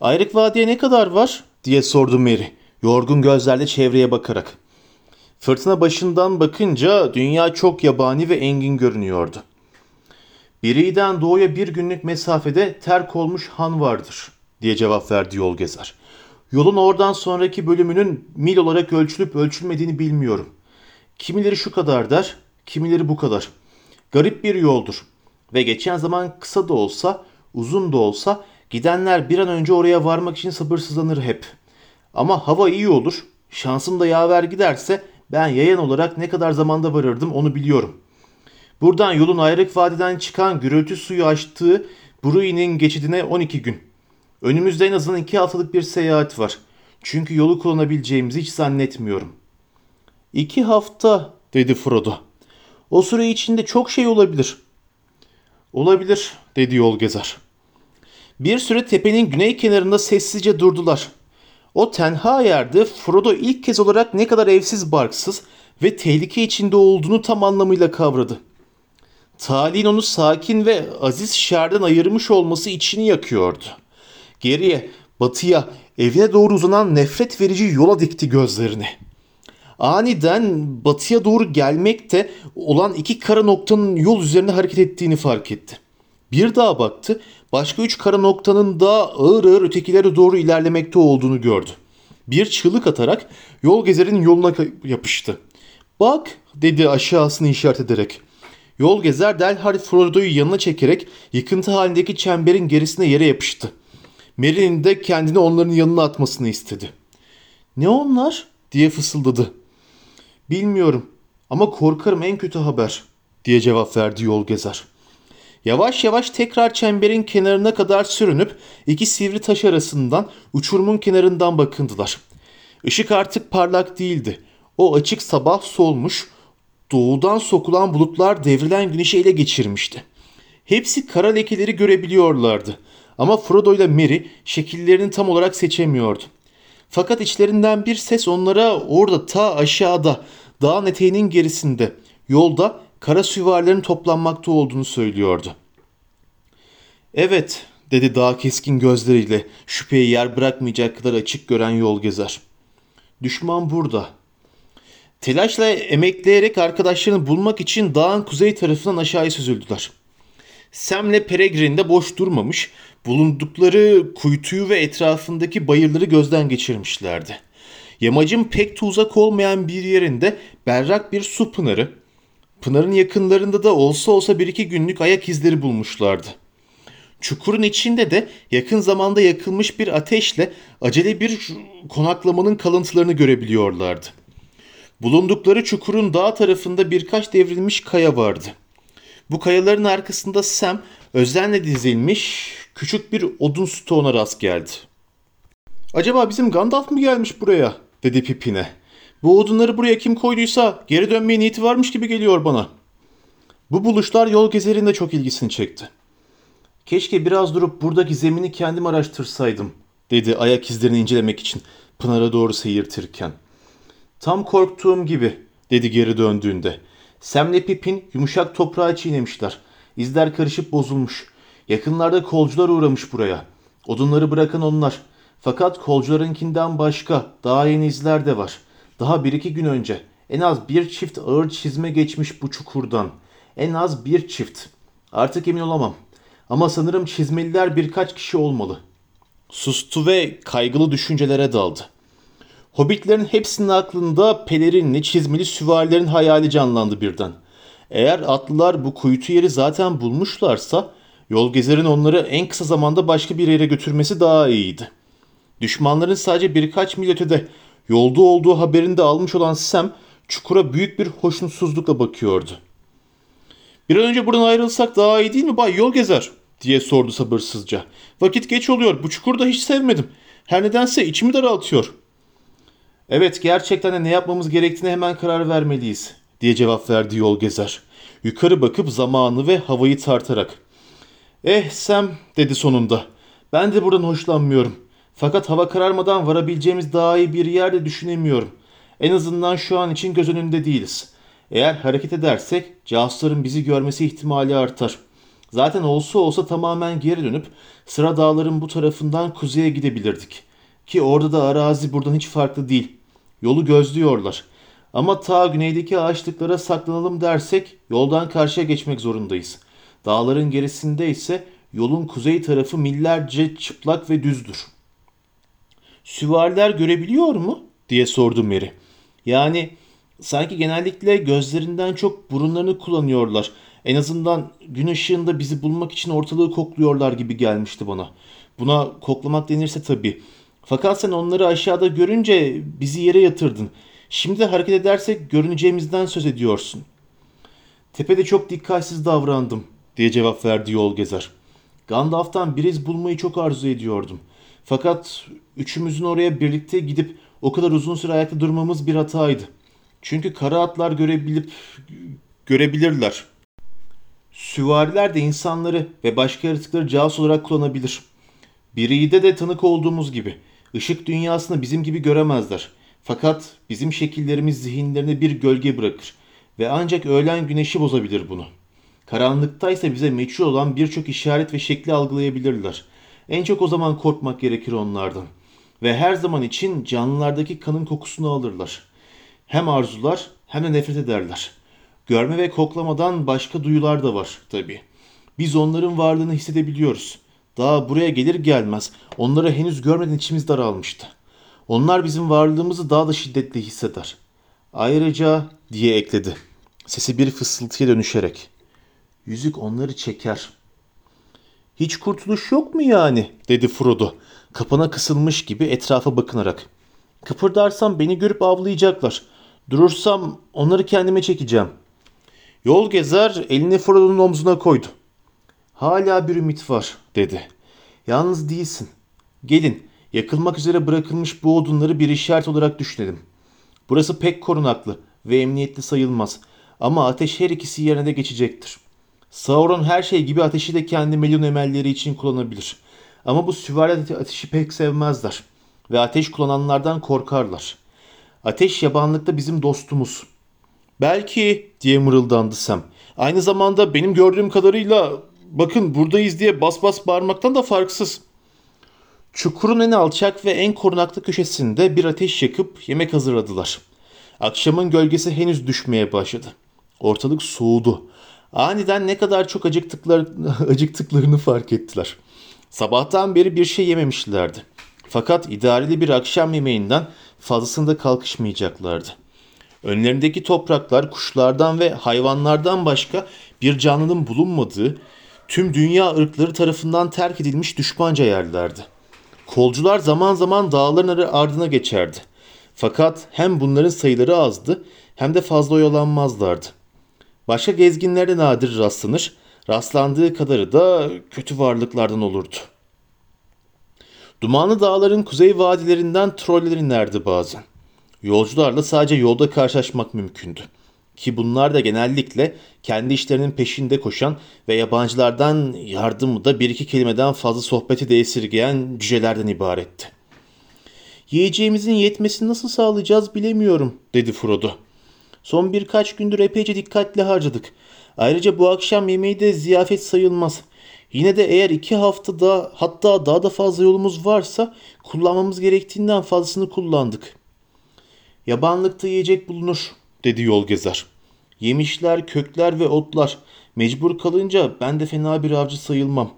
Ayrık Vadi'ye ne kadar var diye sordu Mary yorgun gözlerle çevreye bakarak. Fırtına başından bakınca dünya çok yabani ve engin görünüyordu. Biri'den doğuya bir günlük mesafede terk olmuş han vardır diye cevap verdi yol gezer. Yolun oradan sonraki bölümünün mil olarak ölçülüp ölçülmediğini bilmiyorum. Kimileri şu kadar der, kimileri bu kadar. Garip bir yoldur. Ve geçen zaman kısa da olsa, uzun da olsa gidenler bir an önce oraya varmak için sabırsızlanır hep. Ama hava iyi olur, şansım da yaver giderse ben yayan olarak ne kadar zamanda varırdım onu biliyorum. Buradan yolun ayrık vadiden çıkan gürültü suyu açtığı Bruin'in geçidine 12 gün. Önümüzde en azından 2 haftalık bir seyahat var. Çünkü yolu kullanabileceğimizi hiç zannetmiyorum. İki hafta dedi Frodo. O süre içinde çok şey olabilir. Olabilir dedi yol gezer. Bir süre tepenin güney kenarında sessizce durdular. O tenha yerde Frodo ilk kez olarak ne kadar evsiz barksız ve tehlike içinde olduğunu tam anlamıyla kavradı. Talihin onu sakin ve aziz şerden ayırmış olması içini yakıyordu. Geriye, batıya, evine doğru uzanan nefret verici yola dikti gözlerini. Aniden batıya doğru gelmekte olan iki kara noktanın yol üzerinde hareket ettiğini fark etti. Bir daha baktı, başka üç kara noktanın daha ağır ağır ötekilere doğru ilerlemekte olduğunu gördü. Bir çığlık atarak yol gezerin yoluna yapıştı. Bak dedi aşağısını işaret ederek. Yol gezer derhal Frodo'yu yanına çekerek yıkıntı halindeki çemberin gerisine yere yapıştı. Merry'nin de kendini onların yanına atmasını istedi. Ne onlar? diye fısıldadı. Bilmiyorum ama korkarım en kötü haber diye cevap verdi yol gezer. Yavaş yavaş tekrar çemberin kenarına kadar sürünüp iki sivri taş arasından uçurumun kenarından bakındılar. Işık artık parlak değildi. O açık sabah solmuş, doğudan sokulan bulutlar devrilen güneşi ele geçirmişti. Hepsi kara lekeleri görebiliyorlardı. Ama Frodo ile Merry şekillerini tam olarak seçemiyordu. Fakat içlerinden bir ses onlara orada ta aşağıda dağın eteğinin gerisinde yolda kara süvarilerin toplanmakta olduğunu söylüyordu. Evet dedi daha keskin gözleriyle şüpheyi yer bırakmayacak kadar açık gören yol gezer. Düşman burada. Telaşla emekleyerek arkadaşlarını bulmak için dağın kuzey tarafından aşağıya süzüldüler. Sam'le Peregrin de boş durmamış, bulundukları kuytuyu ve etrafındaki bayırları gözden geçirmişlerdi. Yamacın pek de uzak olmayan bir yerinde berrak bir su pınarı, pınarın yakınlarında da olsa olsa bir iki günlük ayak izleri bulmuşlardı. Çukurun içinde de yakın zamanda yakılmış bir ateşle acele bir konaklamanın kalıntılarını görebiliyorlardı. Bulundukları çukurun dağ tarafında birkaç devrilmiş kaya vardı. Bu kayaların arkasında Sam özenle dizilmiş küçük bir odun stoğuna rast geldi. Acaba bizim Gandalf mı gelmiş buraya? dedi Pipin'e. Bu odunları buraya kim koyduysa geri dönmeye niyeti varmış gibi geliyor bana. Bu buluşlar yol gezerinde çok ilgisini çekti. Keşke biraz durup buradaki zemini kendim araştırsaydım, dedi ayak izlerini incelemek için Pınar'a doğru seyirtirken. Tam korktuğum gibi, dedi geri döndüğünde. Sem'le Pipin yumuşak toprağı çiğnemişler. İzler karışıp bozulmuş. Yakınlarda kolcular uğramış buraya. Odunları bırakan onlar. Fakat kolcularınkinden başka daha yeni izler de var. Daha bir iki gün önce en az bir çift ağır çizme geçmiş bu çukurdan. En az bir çift. Artık emin olamam. Ama sanırım çizmeliler birkaç kişi olmalı. Sustu ve kaygılı düşüncelere daldı. Hobbitlerin hepsinin aklında pelerinli, çizmeli süvarilerin hayali canlandı birden. Eğer atlılar bu kuytu yeri zaten bulmuşlarsa yol gezerin onları en kısa zamanda başka bir yere götürmesi daha iyiydi. Düşmanların sadece birkaç mil ötede yolda olduğu haberini de almış olan Sam çukura büyük bir hoşnutsuzlukla bakıyordu. Bir an önce buradan ayrılsak daha iyi değil mi Bay Yol Gezer? diye sordu sabırsızca. Vakit geç oluyor. Bu çukurda hiç sevmedim. Her nedense içimi daraltıyor. Evet gerçekten de ne yapmamız gerektiğine hemen karar vermeliyiz diye cevap verdi yol gezer. Yukarı bakıp zamanı ve havayı tartarak. Eh Sam dedi sonunda. Ben de buradan hoşlanmıyorum. Fakat hava kararmadan varabileceğimiz daha iyi bir yerde düşünemiyorum. En azından şu an için göz önünde değiliz. Eğer hareket edersek casusların bizi görmesi ihtimali artar. Zaten olsa olsa tamamen geri dönüp sıra dağların bu tarafından kuzeye gidebilirdik. Ki orada da arazi buradan hiç farklı değil. Yolu gözlüyorlar. Ama ta güneydeki ağaçlıklara saklanalım dersek yoldan karşıya geçmek zorundayız. Dağların gerisinde ise yolun kuzey tarafı millerce çıplak ve düzdür. Süvariler görebiliyor mu? diye sordu Mary. Yani Sanki genellikle gözlerinden çok burunlarını kullanıyorlar. En azından gün ışığında bizi bulmak için ortalığı kokluyorlar gibi gelmişti bana. Buna koklamak denirse tabii. Fakat sen onları aşağıda görünce bizi yere yatırdın. Şimdi hareket edersek görüneceğimizden söz ediyorsun. Tepede çok dikkatsiz davrandım diye cevap verdi yol gezer. Gandalf'tan bir iz bulmayı çok arzu ediyordum. Fakat üçümüzün oraya birlikte gidip o kadar uzun süre ayakta durmamız bir hataydı. Çünkü kara atlar görebilip görebilirler. Süvariler de insanları ve başka yaratıkları casus olarak kullanabilir. Biri'de de tanık olduğumuz gibi ışık dünyasını bizim gibi göremezler. Fakat bizim şekillerimiz zihinlerine bir gölge bırakır ve ancak öğlen güneşi bozabilir bunu. Karanlıktaysa bize meçhul olan birçok işaret ve şekli algılayabilirler. En çok o zaman korkmak gerekir onlardan. Ve her zaman için canlılardaki kanın kokusunu alırlar. Hem arzular hem de nefret ederler. Görme ve koklamadan başka duyular da var tabii. Biz onların varlığını hissedebiliyoruz. Daha buraya gelir gelmez onları henüz görmeden içimiz daralmıştı. Onlar bizim varlığımızı daha da şiddetli hisseder. Ayrıca diye ekledi. Sesi bir fısıltıya dönüşerek. Yüzük onları çeker. Hiç kurtuluş yok mu yani? dedi Frodo. Kapana kısılmış gibi etrafa bakınarak. Kıpırdarsam beni görüp avlayacaklar. Durursam onları kendime çekeceğim. Yol gezer elini Frodo'nun omzuna koydu. Hala bir ümit var dedi. Yalnız değilsin. Gelin yakılmak üzere bırakılmış bu odunları bir işaret olarak düşünelim. Burası pek korunaklı ve emniyetli sayılmaz. Ama ateş her ikisi yerine de geçecektir. Sauron her şey gibi ateşi de kendi milyon emelleri için kullanabilir. Ama bu süvari ateşi pek sevmezler. Ve ateş kullananlardan korkarlar. Ateş yabanlıkta bizim dostumuz. Belki diye mırıldandı Sam. Aynı zamanda benim gördüğüm kadarıyla bakın buradayız diye bas bas bağırmaktan da farksız. Çukurun en alçak ve en korunaklı köşesinde bir ateş yakıp yemek hazırladılar. Akşamın gölgesi henüz düşmeye başladı. Ortalık soğudu. Aniden ne kadar çok acıktıklar, acıktıklarını fark ettiler. Sabahtan beri bir şey yememişlerdi. Fakat idareli bir akşam yemeğinden fazlasında kalkışmayacaklardı. Önlerindeki topraklar kuşlardan ve hayvanlardan başka bir canlının bulunmadığı, tüm dünya ırkları tarafından terk edilmiş düşmanca yerlerdi. Kolcular zaman zaman dağların ardına geçerdi. Fakat hem bunların sayıları azdı hem de fazla oyalanmazlardı. Başka gezginlerde nadir rastlanır, rastlandığı kadarı da kötü varlıklardan olurdu. Dumanlı dağların kuzey vadilerinden troller inerdi bazen. Yolcularla sadece yolda karşılaşmak mümkündü. Ki bunlar da genellikle kendi işlerinin peşinde koşan ve yabancılardan yardımı da bir iki kelimeden fazla sohbeti de esirgeyen cücelerden ibaretti. Yiyeceğimizin yetmesini nasıl sağlayacağız bilemiyorum dedi Frodo. Son birkaç gündür epeyce dikkatli harcadık. Ayrıca bu akşam yemeği de ziyafet sayılmaz. Yine de eğer iki haftada hatta daha da fazla yolumuz varsa kullanmamız gerektiğinden fazlasını kullandık. Yabanlıkta yiyecek bulunur dedi yol gezer. Yemişler, kökler ve otlar. Mecbur kalınca ben de fena bir avcı sayılmam.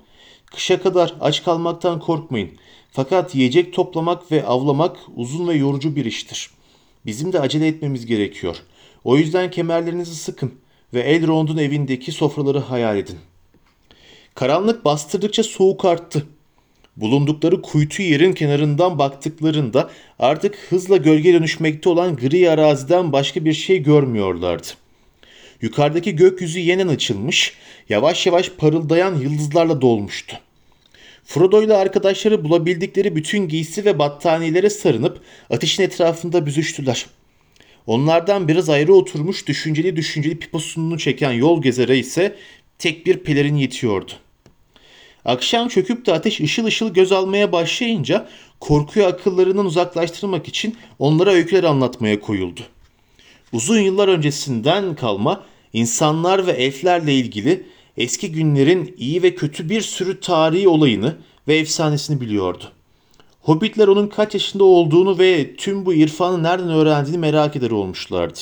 Kışa kadar aç kalmaktan korkmayın. Fakat yiyecek toplamak ve avlamak uzun ve yorucu bir iştir. Bizim de acele etmemiz gerekiyor. O yüzden kemerlerinizi sıkın ve Elrond'un evindeki sofraları hayal edin. Karanlık bastırdıkça soğuk arttı. Bulundukları kuytu yerin kenarından baktıklarında artık hızla gölge dönüşmekte olan gri araziden başka bir şey görmüyorlardı. Yukarıdaki gökyüzü yeniden açılmış, yavaş yavaş parıldayan yıldızlarla dolmuştu. Frodo ile arkadaşları bulabildikleri bütün giysi ve battaniyelere sarınıp ateşin etrafında büzüştüler. Onlardan biraz ayrı oturmuş düşünceli düşünceli piposunu çeken yol gezere ise tek bir pelerin yetiyordu. Akşam çöküp de ateş ışıl ışıl göz almaya başlayınca korkuyu akıllarından uzaklaştırmak için onlara öyküler anlatmaya koyuldu. Uzun yıllar öncesinden kalma insanlar ve elflerle ilgili eski günlerin iyi ve kötü bir sürü tarihi olayını ve efsanesini biliyordu. Hobbitler onun kaç yaşında olduğunu ve tüm bu irfanı nereden öğrendiğini merak eder olmuşlardı.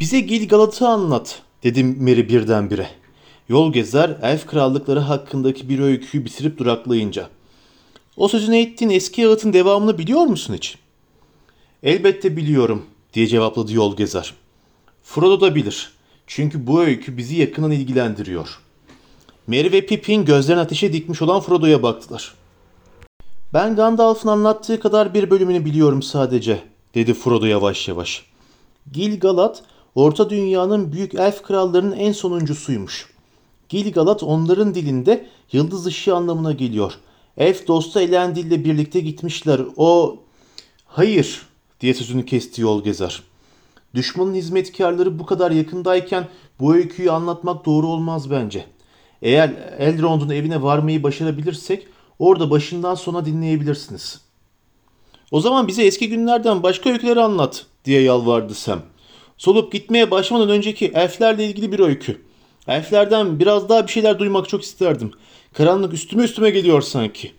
Bize Gil-galat'ı anlat, dedim Meri birdenbire. Yol gezer elf krallıkları hakkındaki bir öyküyü bitirip duraklayınca. O sözünü ettiğin eski ağıtın devamını biliyor musun hiç? Elbette biliyorum diye cevapladı yol gezer. Frodo da bilir. Çünkü bu öykü bizi yakından ilgilendiriyor. Merry ve Pippin gözlerini ateşe dikmiş olan Frodo'ya baktılar. Ben Gandalf'ın anlattığı kadar bir bölümünü biliyorum sadece, dedi Frodo yavaş yavaş. Gil-galad, Orta Dünya'nın büyük elf krallarının en sonuncusuymuş. Gil-galad onların dilinde yıldız ışığı anlamına geliyor. Elf dostu Elendil ile birlikte gitmişler. O... Hayır, diye sözünü kesti yol gezer. Düşmanın hizmetkarları bu kadar yakındayken bu öyküyü anlatmak doğru olmaz bence. Eğer Elrond'un evine varmayı başarabilirsek orada başından sona dinleyebilirsiniz. O zaman bize eski günlerden başka öyküleri anlat diye yalvardı Sam. Solup gitmeye başlamadan önceki elflerle ilgili bir öykü. Elflerden biraz daha bir şeyler duymak çok isterdim. Karanlık üstüme üstüme geliyor sanki.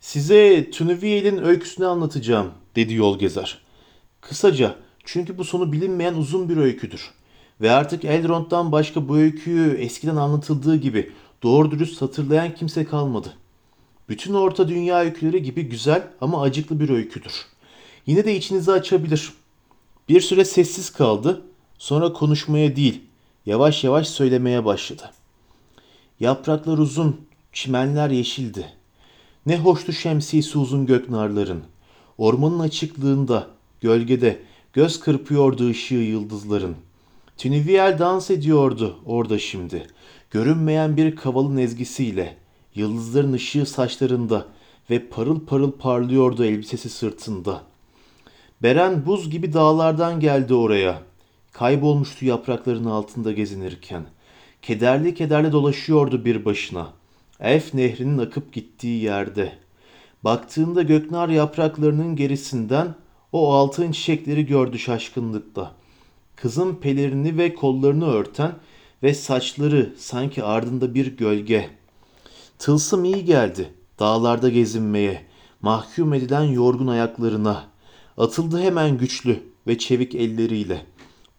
Size Tünüviel'in öyküsünü anlatacağım dedi yol gezer. Kısaca çünkü bu sonu bilinmeyen uzun bir öyküdür. Ve artık Elrond'dan başka bu öyküyü eskiden anlatıldığı gibi doğru dürüst hatırlayan kimse kalmadı. Bütün orta dünya öyküleri gibi güzel ama acıklı bir öyküdür. Yine de içinizi açabilir. Bir süre sessiz kaldı. Sonra konuşmaya değil, yavaş yavaş söylemeye başladı. Yapraklar uzun, çimenler yeşildi. Ne hoştu şemsiyesi uzun göknarların. Ormanın açıklığında, gölgede göz kırpıyordu ışığı yıldızların. Tünüviel dans ediyordu orada şimdi. Görünmeyen bir kavalın ezgisiyle. Yıldızların ışığı saçlarında ve parıl parıl parlıyordu elbisesi sırtında. Beren buz gibi dağlardan geldi oraya. Kaybolmuştu yaprakların altında gezinirken. Kederli kederli dolaşıyordu bir başına. Elf nehrinin akıp gittiği yerde. Baktığında göknar yapraklarının gerisinden o altın çiçekleri gördü şaşkınlıkla. Kızın pelerini ve kollarını örten ve saçları sanki ardında bir gölge. Tılsım iyi geldi dağlarda gezinmeye, mahkum edilen yorgun ayaklarına. Atıldı hemen güçlü ve çevik elleriyle.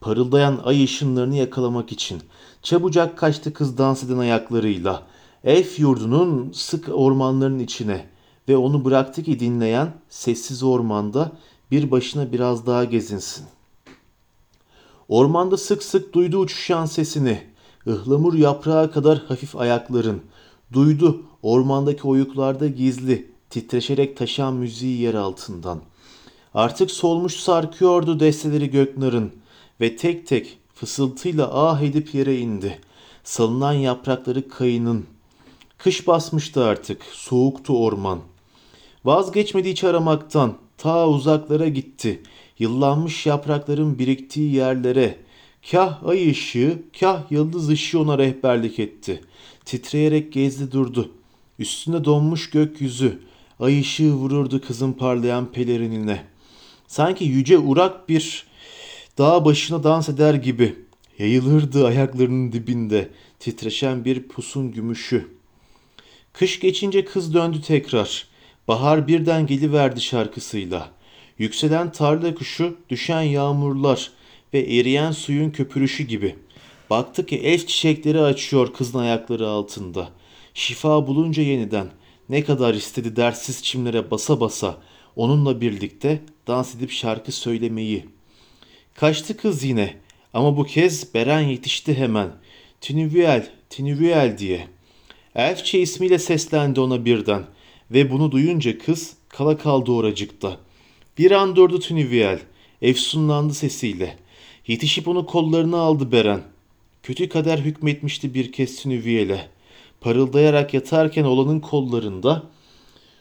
Parıldayan ay ışınlarını yakalamak için. Çabucak kaçtı kız dans eden ayaklarıyla. Elf yurdunun sık ormanların içine ve onu bıraktı ki dinleyen sessiz ormanda bir başına biraz daha gezinsin. Ormanda sık sık duydu uçuşan sesini. Ihlamur yaprağı kadar hafif ayakların. Duydu ormandaki oyuklarda gizli, titreşerek taşan müziği yer altından. Artık solmuş sarkıyordu desteleri göknarın ve tek tek fısıltıyla ah edip yere indi. Salınan yaprakları kayının. Kış basmıştı artık, soğuktu orman. Vazgeçmedi hiç aramaktan, ta uzaklara gitti. Yıllanmış yaprakların biriktiği yerlere. Kah ay ışığı, kah yıldız ışığı ona rehberlik etti. Titreyerek gezdi durdu. Üstünde donmuş gökyüzü. Ay ışığı vururdu kızın parlayan pelerinine. Sanki yüce urak bir dağ başına dans eder gibi. Yayılırdı ayaklarının dibinde titreşen bir pusun gümüşü. Kış geçince kız döndü tekrar. Bahar birden geliverdi şarkısıyla. Yükselen tarla kuşu, düşen yağmurlar ve eriyen suyun köpürüşü gibi. Baktı ki elf çiçekleri açıyor kızın ayakları altında. Şifa bulunca yeniden ne kadar istedi dersiz çimlere basa basa onunla birlikte dans edip şarkı söylemeyi. Kaçtı kız yine ama bu kez Beren yetişti hemen. Tinüviel, Tinüviel diye. Elfçe ismiyle seslendi ona birden ve bunu duyunca kız kala kaldı oracıkta. Bir an durdu Tinüviel, efsunlandı sesiyle. Yetişip onu kollarına aldı Beren. Kötü kader hükmetmişti bir kez Tinüviel'e. Parıldayarak yatarken olanın kollarında,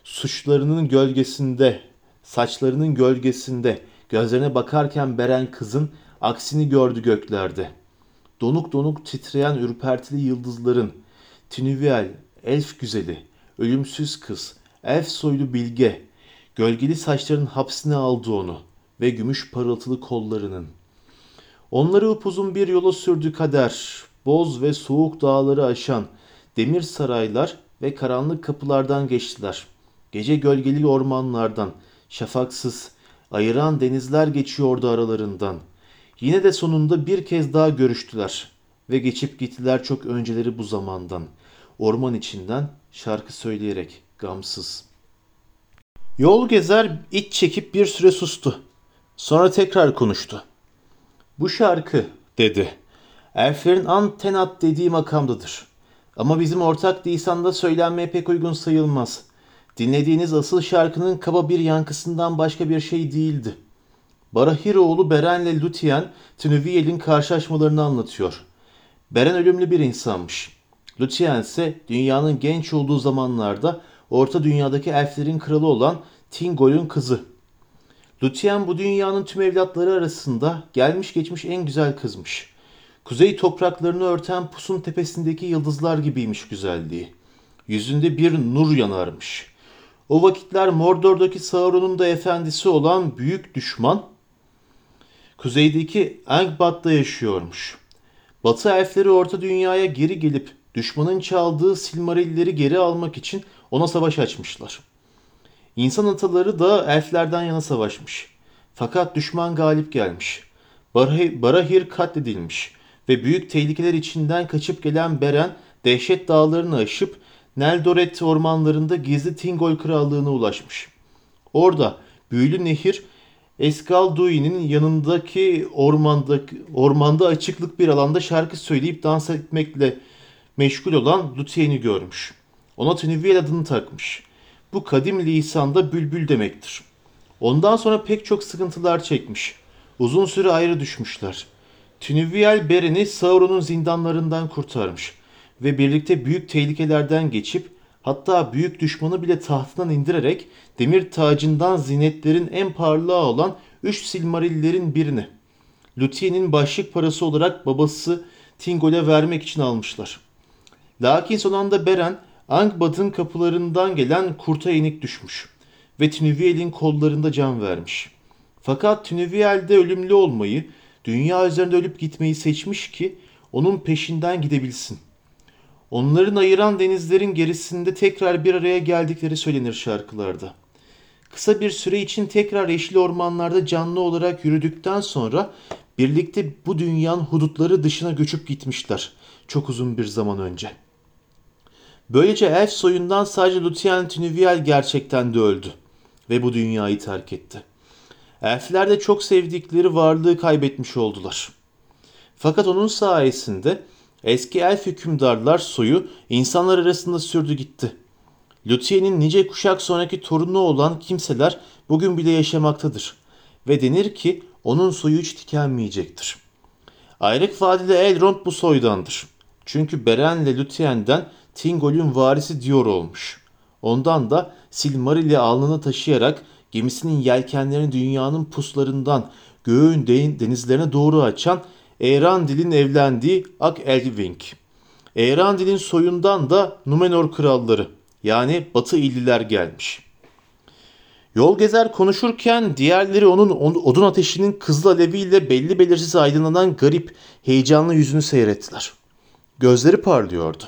suçlarının gölgesinde, saçlarının gölgesinde, gözlerine bakarken Beren kızın aksini gördü göklerde. Donuk donuk titreyen ürpertili yıldızların, Tinüviel, elf güzeli, ölümsüz kız, elf soylu bilge, gölgeli saçların hapsine aldı onu ve gümüş parıltılı kollarının. Onları upuzun bir yola sürdü kader, boz ve soğuk dağları aşan, demir saraylar ve karanlık kapılardan geçtiler. Gece gölgeli ormanlardan, şafaksız, ayıran denizler geçiyordu aralarından. Yine de sonunda bir kez daha görüştüler ve geçip gittiler çok önceleri bu zamandan. Orman içinden şarkı söyleyerek gamsız. Yol gezer iç çekip bir süre sustu. Sonra tekrar konuştu. Bu şarkı dedi. Elflerin antenat dediği makamdadır. Ama bizim ortak lisanda söylenmeye pek uygun sayılmaz. Dinlediğiniz asıl şarkının kaba bir yankısından başka bir şey değildi. Barahiroğlu Beren'le Lutien, Tünüviyel'in karşılaşmalarını anlatıyor. Beren ölümlü bir insanmış. Lutien ise dünyanın genç olduğu zamanlarda Orta Dünya'daki elflerin kralı olan Tingol'ün kızı. Lutien bu dünyanın tüm evlatları arasında gelmiş geçmiş en güzel kızmış. Kuzey topraklarını örten pusun tepesindeki yıldızlar gibiymiş güzelliği. Yüzünde bir nur yanarmış. O vakitler Mordor'daki Sauron'un da efendisi olan büyük düşman kuzeydeki Angbad'da yaşıyormuş. Batı elfleri Orta Dünya'ya geri gelip düşmanın çaldığı Silmarilleri geri almak için ona savaş açmışlar. İnsan ataları da elflerden yana savaşmış. Fakat düşman galip gelmiş. Barahir, katledilmiş ve büyük tehlikeler içinden kaçıp gelen Beren dehşet dağlarını aşıp Neldoret ormanlarında gizli Tingol krallığına ulaşmış. Orada büyülü nehir Eskalduin'in yanındaki ormanda, ormanda açıklık bir alanda şarkı söyleyip dans etmekle meşgul olan Luthien'i görmüş. Ona Tünüviel adını takmış. Bu kadim lisanda bülbül demektir. Ondan sonra pek çok sıkıntılar çekmiş. Uzun süre ayrı düşmüşler. Tünüviel Beren'i Sauron'un zindanlarından kurtarmış ve birlikte büyük tehlikelerden geçip hatta büyük düşmanı bile tahtından indirerek demir tacından zinetlerin en parlağı olan üç silmarillerin birini Luthien'in başlık parası olarak babası Tingol'e vermek için almışlar. Lakin son anda Beren Angbad'ın kapılarından gelen kurta yenik düşmüş ve Tünüviel'in kollarında can vermiş. Fakat Tünüviel'de ölümlü olmayı, dünya üzerinde ölüp gitmeyi seçmiş ki onun peşinden gidebilsin. Onların ayıran denizlerin gerisinde tekrar bir araya geldikleri söylenir şarkılarda. Kısa bir süre için tekrar yeşil ormanlarda canlı olarak yürüdükten sonra birlikte bu dünyanın hudutları dışına göçüp gitmişler çok uzun bir zaman önce. Böylece elf soyundan sadece Luthien Tünüviel gerçekten de öldü ve bu dünyayı terk etti. Elfler de çok sevdikleri varlığı kaybetmiş oldular. Fakat onun sayesinde Eski elf hükümdarlar soyu insanlar arasında sürdü gitti. Lüthien'in nice kuşak sonraki torunu olan kimseler bugün bile yaşamaktadır. Ve denir ki onun soyu hiç tükenmeyecektir. Ayrık vadide Elrond bu soydandır. Çünkü Beren ile Lüthien'den Tingol'ün varisi diyor olmuş. Ondan da Silmaril'i alnına taşıyarak gemisinin yelkenlerini dünyanın puslarından göğün denizlerine doğru açan Eärendil'in evlendiği Ak Elving. Eärendil'in soyundan da Numenor kralları yani Batı illiler gelmiş. Yol gezer konuşurken diğerleri onun odun ateşinin kızıl aleviyle belli belirsiz aydınlanan garip, heyecanlı yüzünü seyrettiler. Gözleri parlıyordu.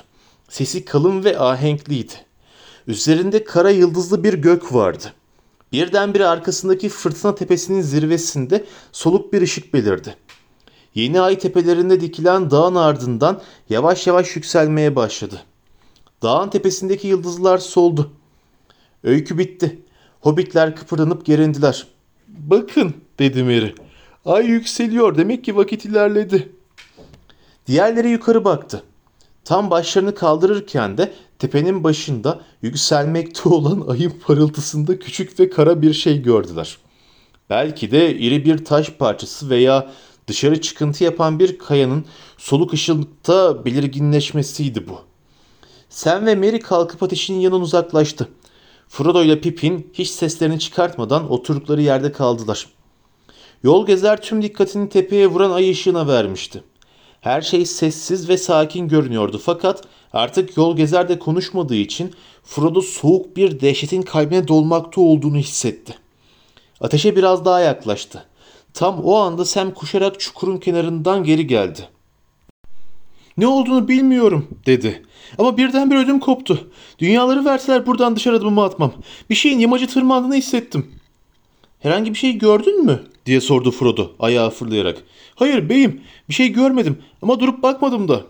Sesi kalın ve ahenkliydi. Üzerinde kara yıldızlı bir gök vardı. Birdenbire arkasındaki fırtına tepesinin zirvesinde soluk bir ışık belirdi. Yeni ay tepelerinde dikilen dağın ardından yavaş yavaş yükselmeye başladı. Dağın tepesindeki yıldızlar soldu. Öykü bitti. Hobbitler kıpırdanıp gerindiler. Bakın dedi Mary. Ay yükseliyor demek ki vakit ilerledi. Diğerleri yukarı baktı. Tam başlarını kaldırırken de tepenin başında yükselmekte olan ayın parıltısında küçük ve kara bir şey gördüler. Belki de iri bir taş parçası veya dışarı çıkıntı yapan bir kayanın soluk ışıkta belirginleşmesiydi bu. Sen ve Mary kalkıp ateşin yanına uzaklaştı. Frodo ile Pippin hiç seslerini çıkartmadan oturdukları yerde kaldılar. Yol gezer tüm dikkatini tepeye vuran ay ışığına vermişti. Her şey sessiz ve sakin görünüyordu fakat artık yol gezer de konuşmadığı için Frodo soğuk bir dehşetin kalbine dolmakta olduğunu hissetti. Ateşe biraz daha yaklaştı. Tam o anda Sam kuşarak çukurun kenarından geri geldi. Ne olduğunu bilmiyorum dedi. Ama birden bir ödüm koptu. Dünyaları verseler buradan dışarı adımımı atmam. Bir şeyin yamacı tırmandığını hissettim. Herhangi bir şey gördün mü? diye sordu Frodo ayağı fırlayarak. Hayır beyim bir şey görmedim ama durup bakmadım da.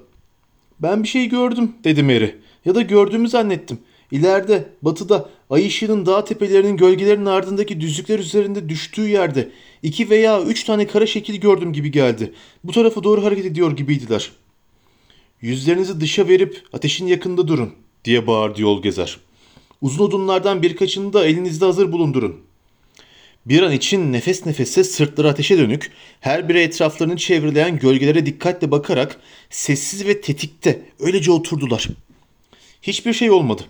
Ben bir şey gördüm dedi Mary. Ya da gördüğümü zannettim. İleride, batıda, ay ışığının dağ tepelerinin gölgelerinin ardındaki düzlükler üzerinde düştüğü yerde iki veya üç tane kara şekil gördüm gibi geldi. Bu tarafa doğru hareket ediyor gibiydiler. Yüzlerinizi dışa verip ateşin yakında durun diye bağırdı yol gezer. Uzun odunlardan birkaçını da elinizde hazır bulundurun. Bir an için nefes nefese sırtları ateşe dönük, her biri etraflarını çevreleyen gölgelere dikkatle bakarak sessiz ve tetikte öylece oturdular. Hiçbir şey olmadı.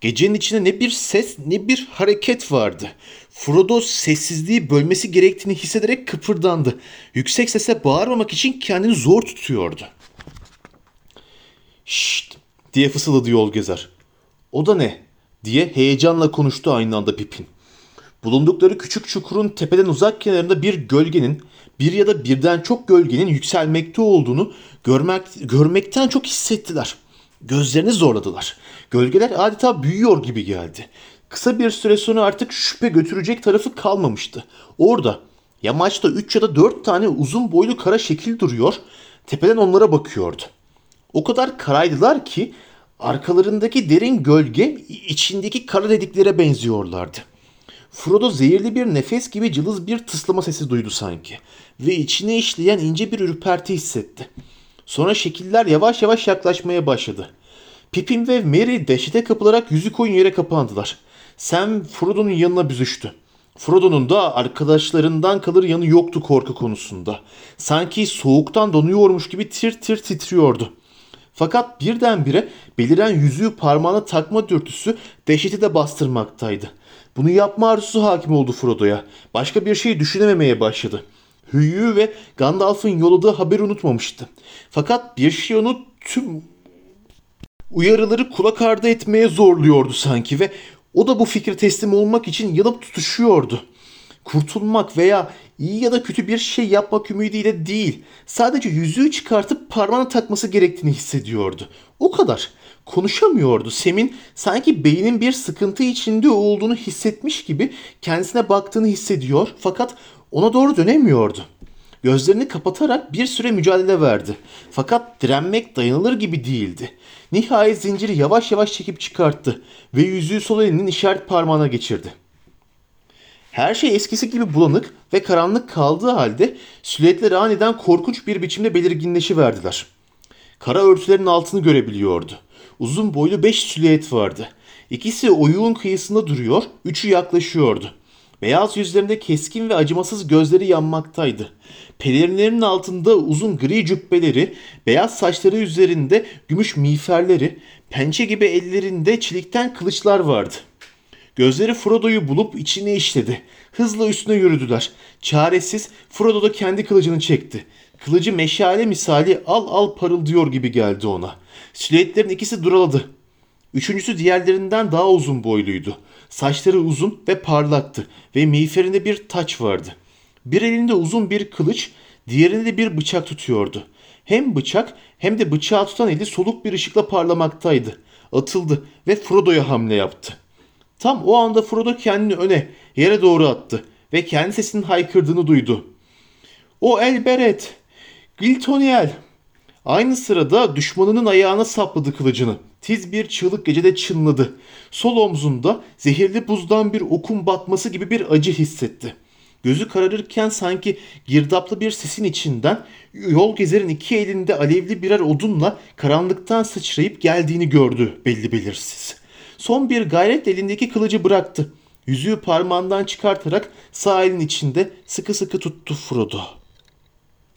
Gecenin içinde ne bir ses ne bir hareket vardı. Frodo sessizliği bölmesi gerektiğini hissederek kıpırdandı. Yüksek sesle bağırmamak için kendini zor tutuyordu. Şşt diye fısıldadı yol gezer. O da ne? diye heyecanla konuştu aynı anda Pipin. Bulundukları küçük çukurun tepeden uzak kenarında bir gölgenin, bir ya da birden çok gölgenin yükselmekte olduğunu görmek, görmekten çok hissettiler. Gözlerini zorladılar. Gölgeler adeta büyüyor gibi geldi. Kısa bir süre sonra artık şüphe götürecek tarafı kalmamıştı. Orada yamaçta 3 ya da 4 tane uzun boylu kara şekil duruyor, tepeden onlara bakıyordu. O kadar karaydılar ki arkalarındaki derin gölge içindeki kara dediklere benziyorlardı. Frodo zehirli bir nefes gibi cılız bir tıslama sesi duydu sanki ve içine işleyen ince bir ürperti hissetti. Sonra şekiller yavaş yavaş yaklaşmaya başladı. Pippin ve Merry dehşete kapılarak yüzü koyun yere kapandılar. Sam Frodo'nun yanına büzüştü. Frodo'nun da arkadaşlarından kalır yanı yoktu korku konusunda. Sanki soğuktan donuyormuş gibi tir tir titriyordu. Fakat birdenbire beliren yüzüğü parmağına takma dürtüsü dehşeti de bastırmaktaydı. Bunu yapma arzusu hakim oldu Frodo'ya. Başka bir şey düşünememeye başladı. Hüyü ve Gandalf'ın yolladığı haberi unutmamıştı. Fakat bir şey onu tüm uyarıları kulak ardı etmeye zorluyordu sanki ve o da bu fikre teslim olmak için yanıp tutuşuyordu. Kurtulmak veya iyi ya da kötü bir şey yapmak ümidiyle değil, sadece yüzüğü çıkartıp parmağına takması gerektiğini hissediyordu. O kadar. Konuşamıyordu. Sem'in sanki beynin bir sıkıntı içinde olduğunu hissetmiş gibi kendisine baktığını hissediyor fakat ona doğru dönemiyordu. Gözlerini kapatarak bir süre mücadele verdi. Fakat direnmek dayanılır gibi değildi. Nihayet zinciri yavaş yavaş çekip çıkarttı ve yüzüğü sol elinin işaret parmağına geçirdi. Her şey eskisi gibi bulanık ve karanlık kaldığı halde silüetler aniden korkunç bir biçimde belirginleşiverdiler. Kara örtülerin altını görebiliyordu. Uzun boylu beş silüet vardı. İkisi oyuğun kıyısında duruyor, üçü yaklaşıyordu. Beyaz yüzlerinde keskin ve acımasız gözleri yanmaktaydı. Pelerinlerinin altında uzun gri cübbeleri, beyaz saçları üzerinde gümüş miğferleri, pençe gibi ellerinde çelikten kılıçlar vardı. Gözleri Frodo'yu bulup içine işledi. Hızla üstüne yürüdüler. Çaresiz Frodo da kendi kılıcını çekti. Kılıcı meşale misali al al parıldıyor gibi geldi ona. Silüetlerin ikisi duraladı. Üçüncüsü diğerlerinden daha uzun boyluydu. Saçları uzun ve parlaktı ve miğferinde bir taç vardı. Bir elinde uzun bir kılıç, diğerinde de bir bıçak tutuyordu. Hem bıçak hem de bıçağı tutan eli soluk bir ışıkla parlamaktaydı. Atıldı ve Frodo'ya hamle yaptı. Tam o anda Frodo kendini öne, yere doğru attı ve kendi sesinin haykırdığını duydu. O Elberet, Giltoniel. Aynı sırada düşmanının ayağına sapladı kılıcını. Tiz bir çığlık gecede çınladı. Sol omzunda zehirli buzdan bir okun batması gibi bir acı hissetti. Gözü kararırken sanki girdaplı bir sesin içinden yol gezerin iki elinde alevli birer odunla karanlıktan sıçrayıp geldiğini gördü belli belirsiz. Son bir gayret elindeki kılıcı bıraktı. Yüzüğü parmağından çıkartarak sağ elin içinde sıkı sıkı tuttu Frodo.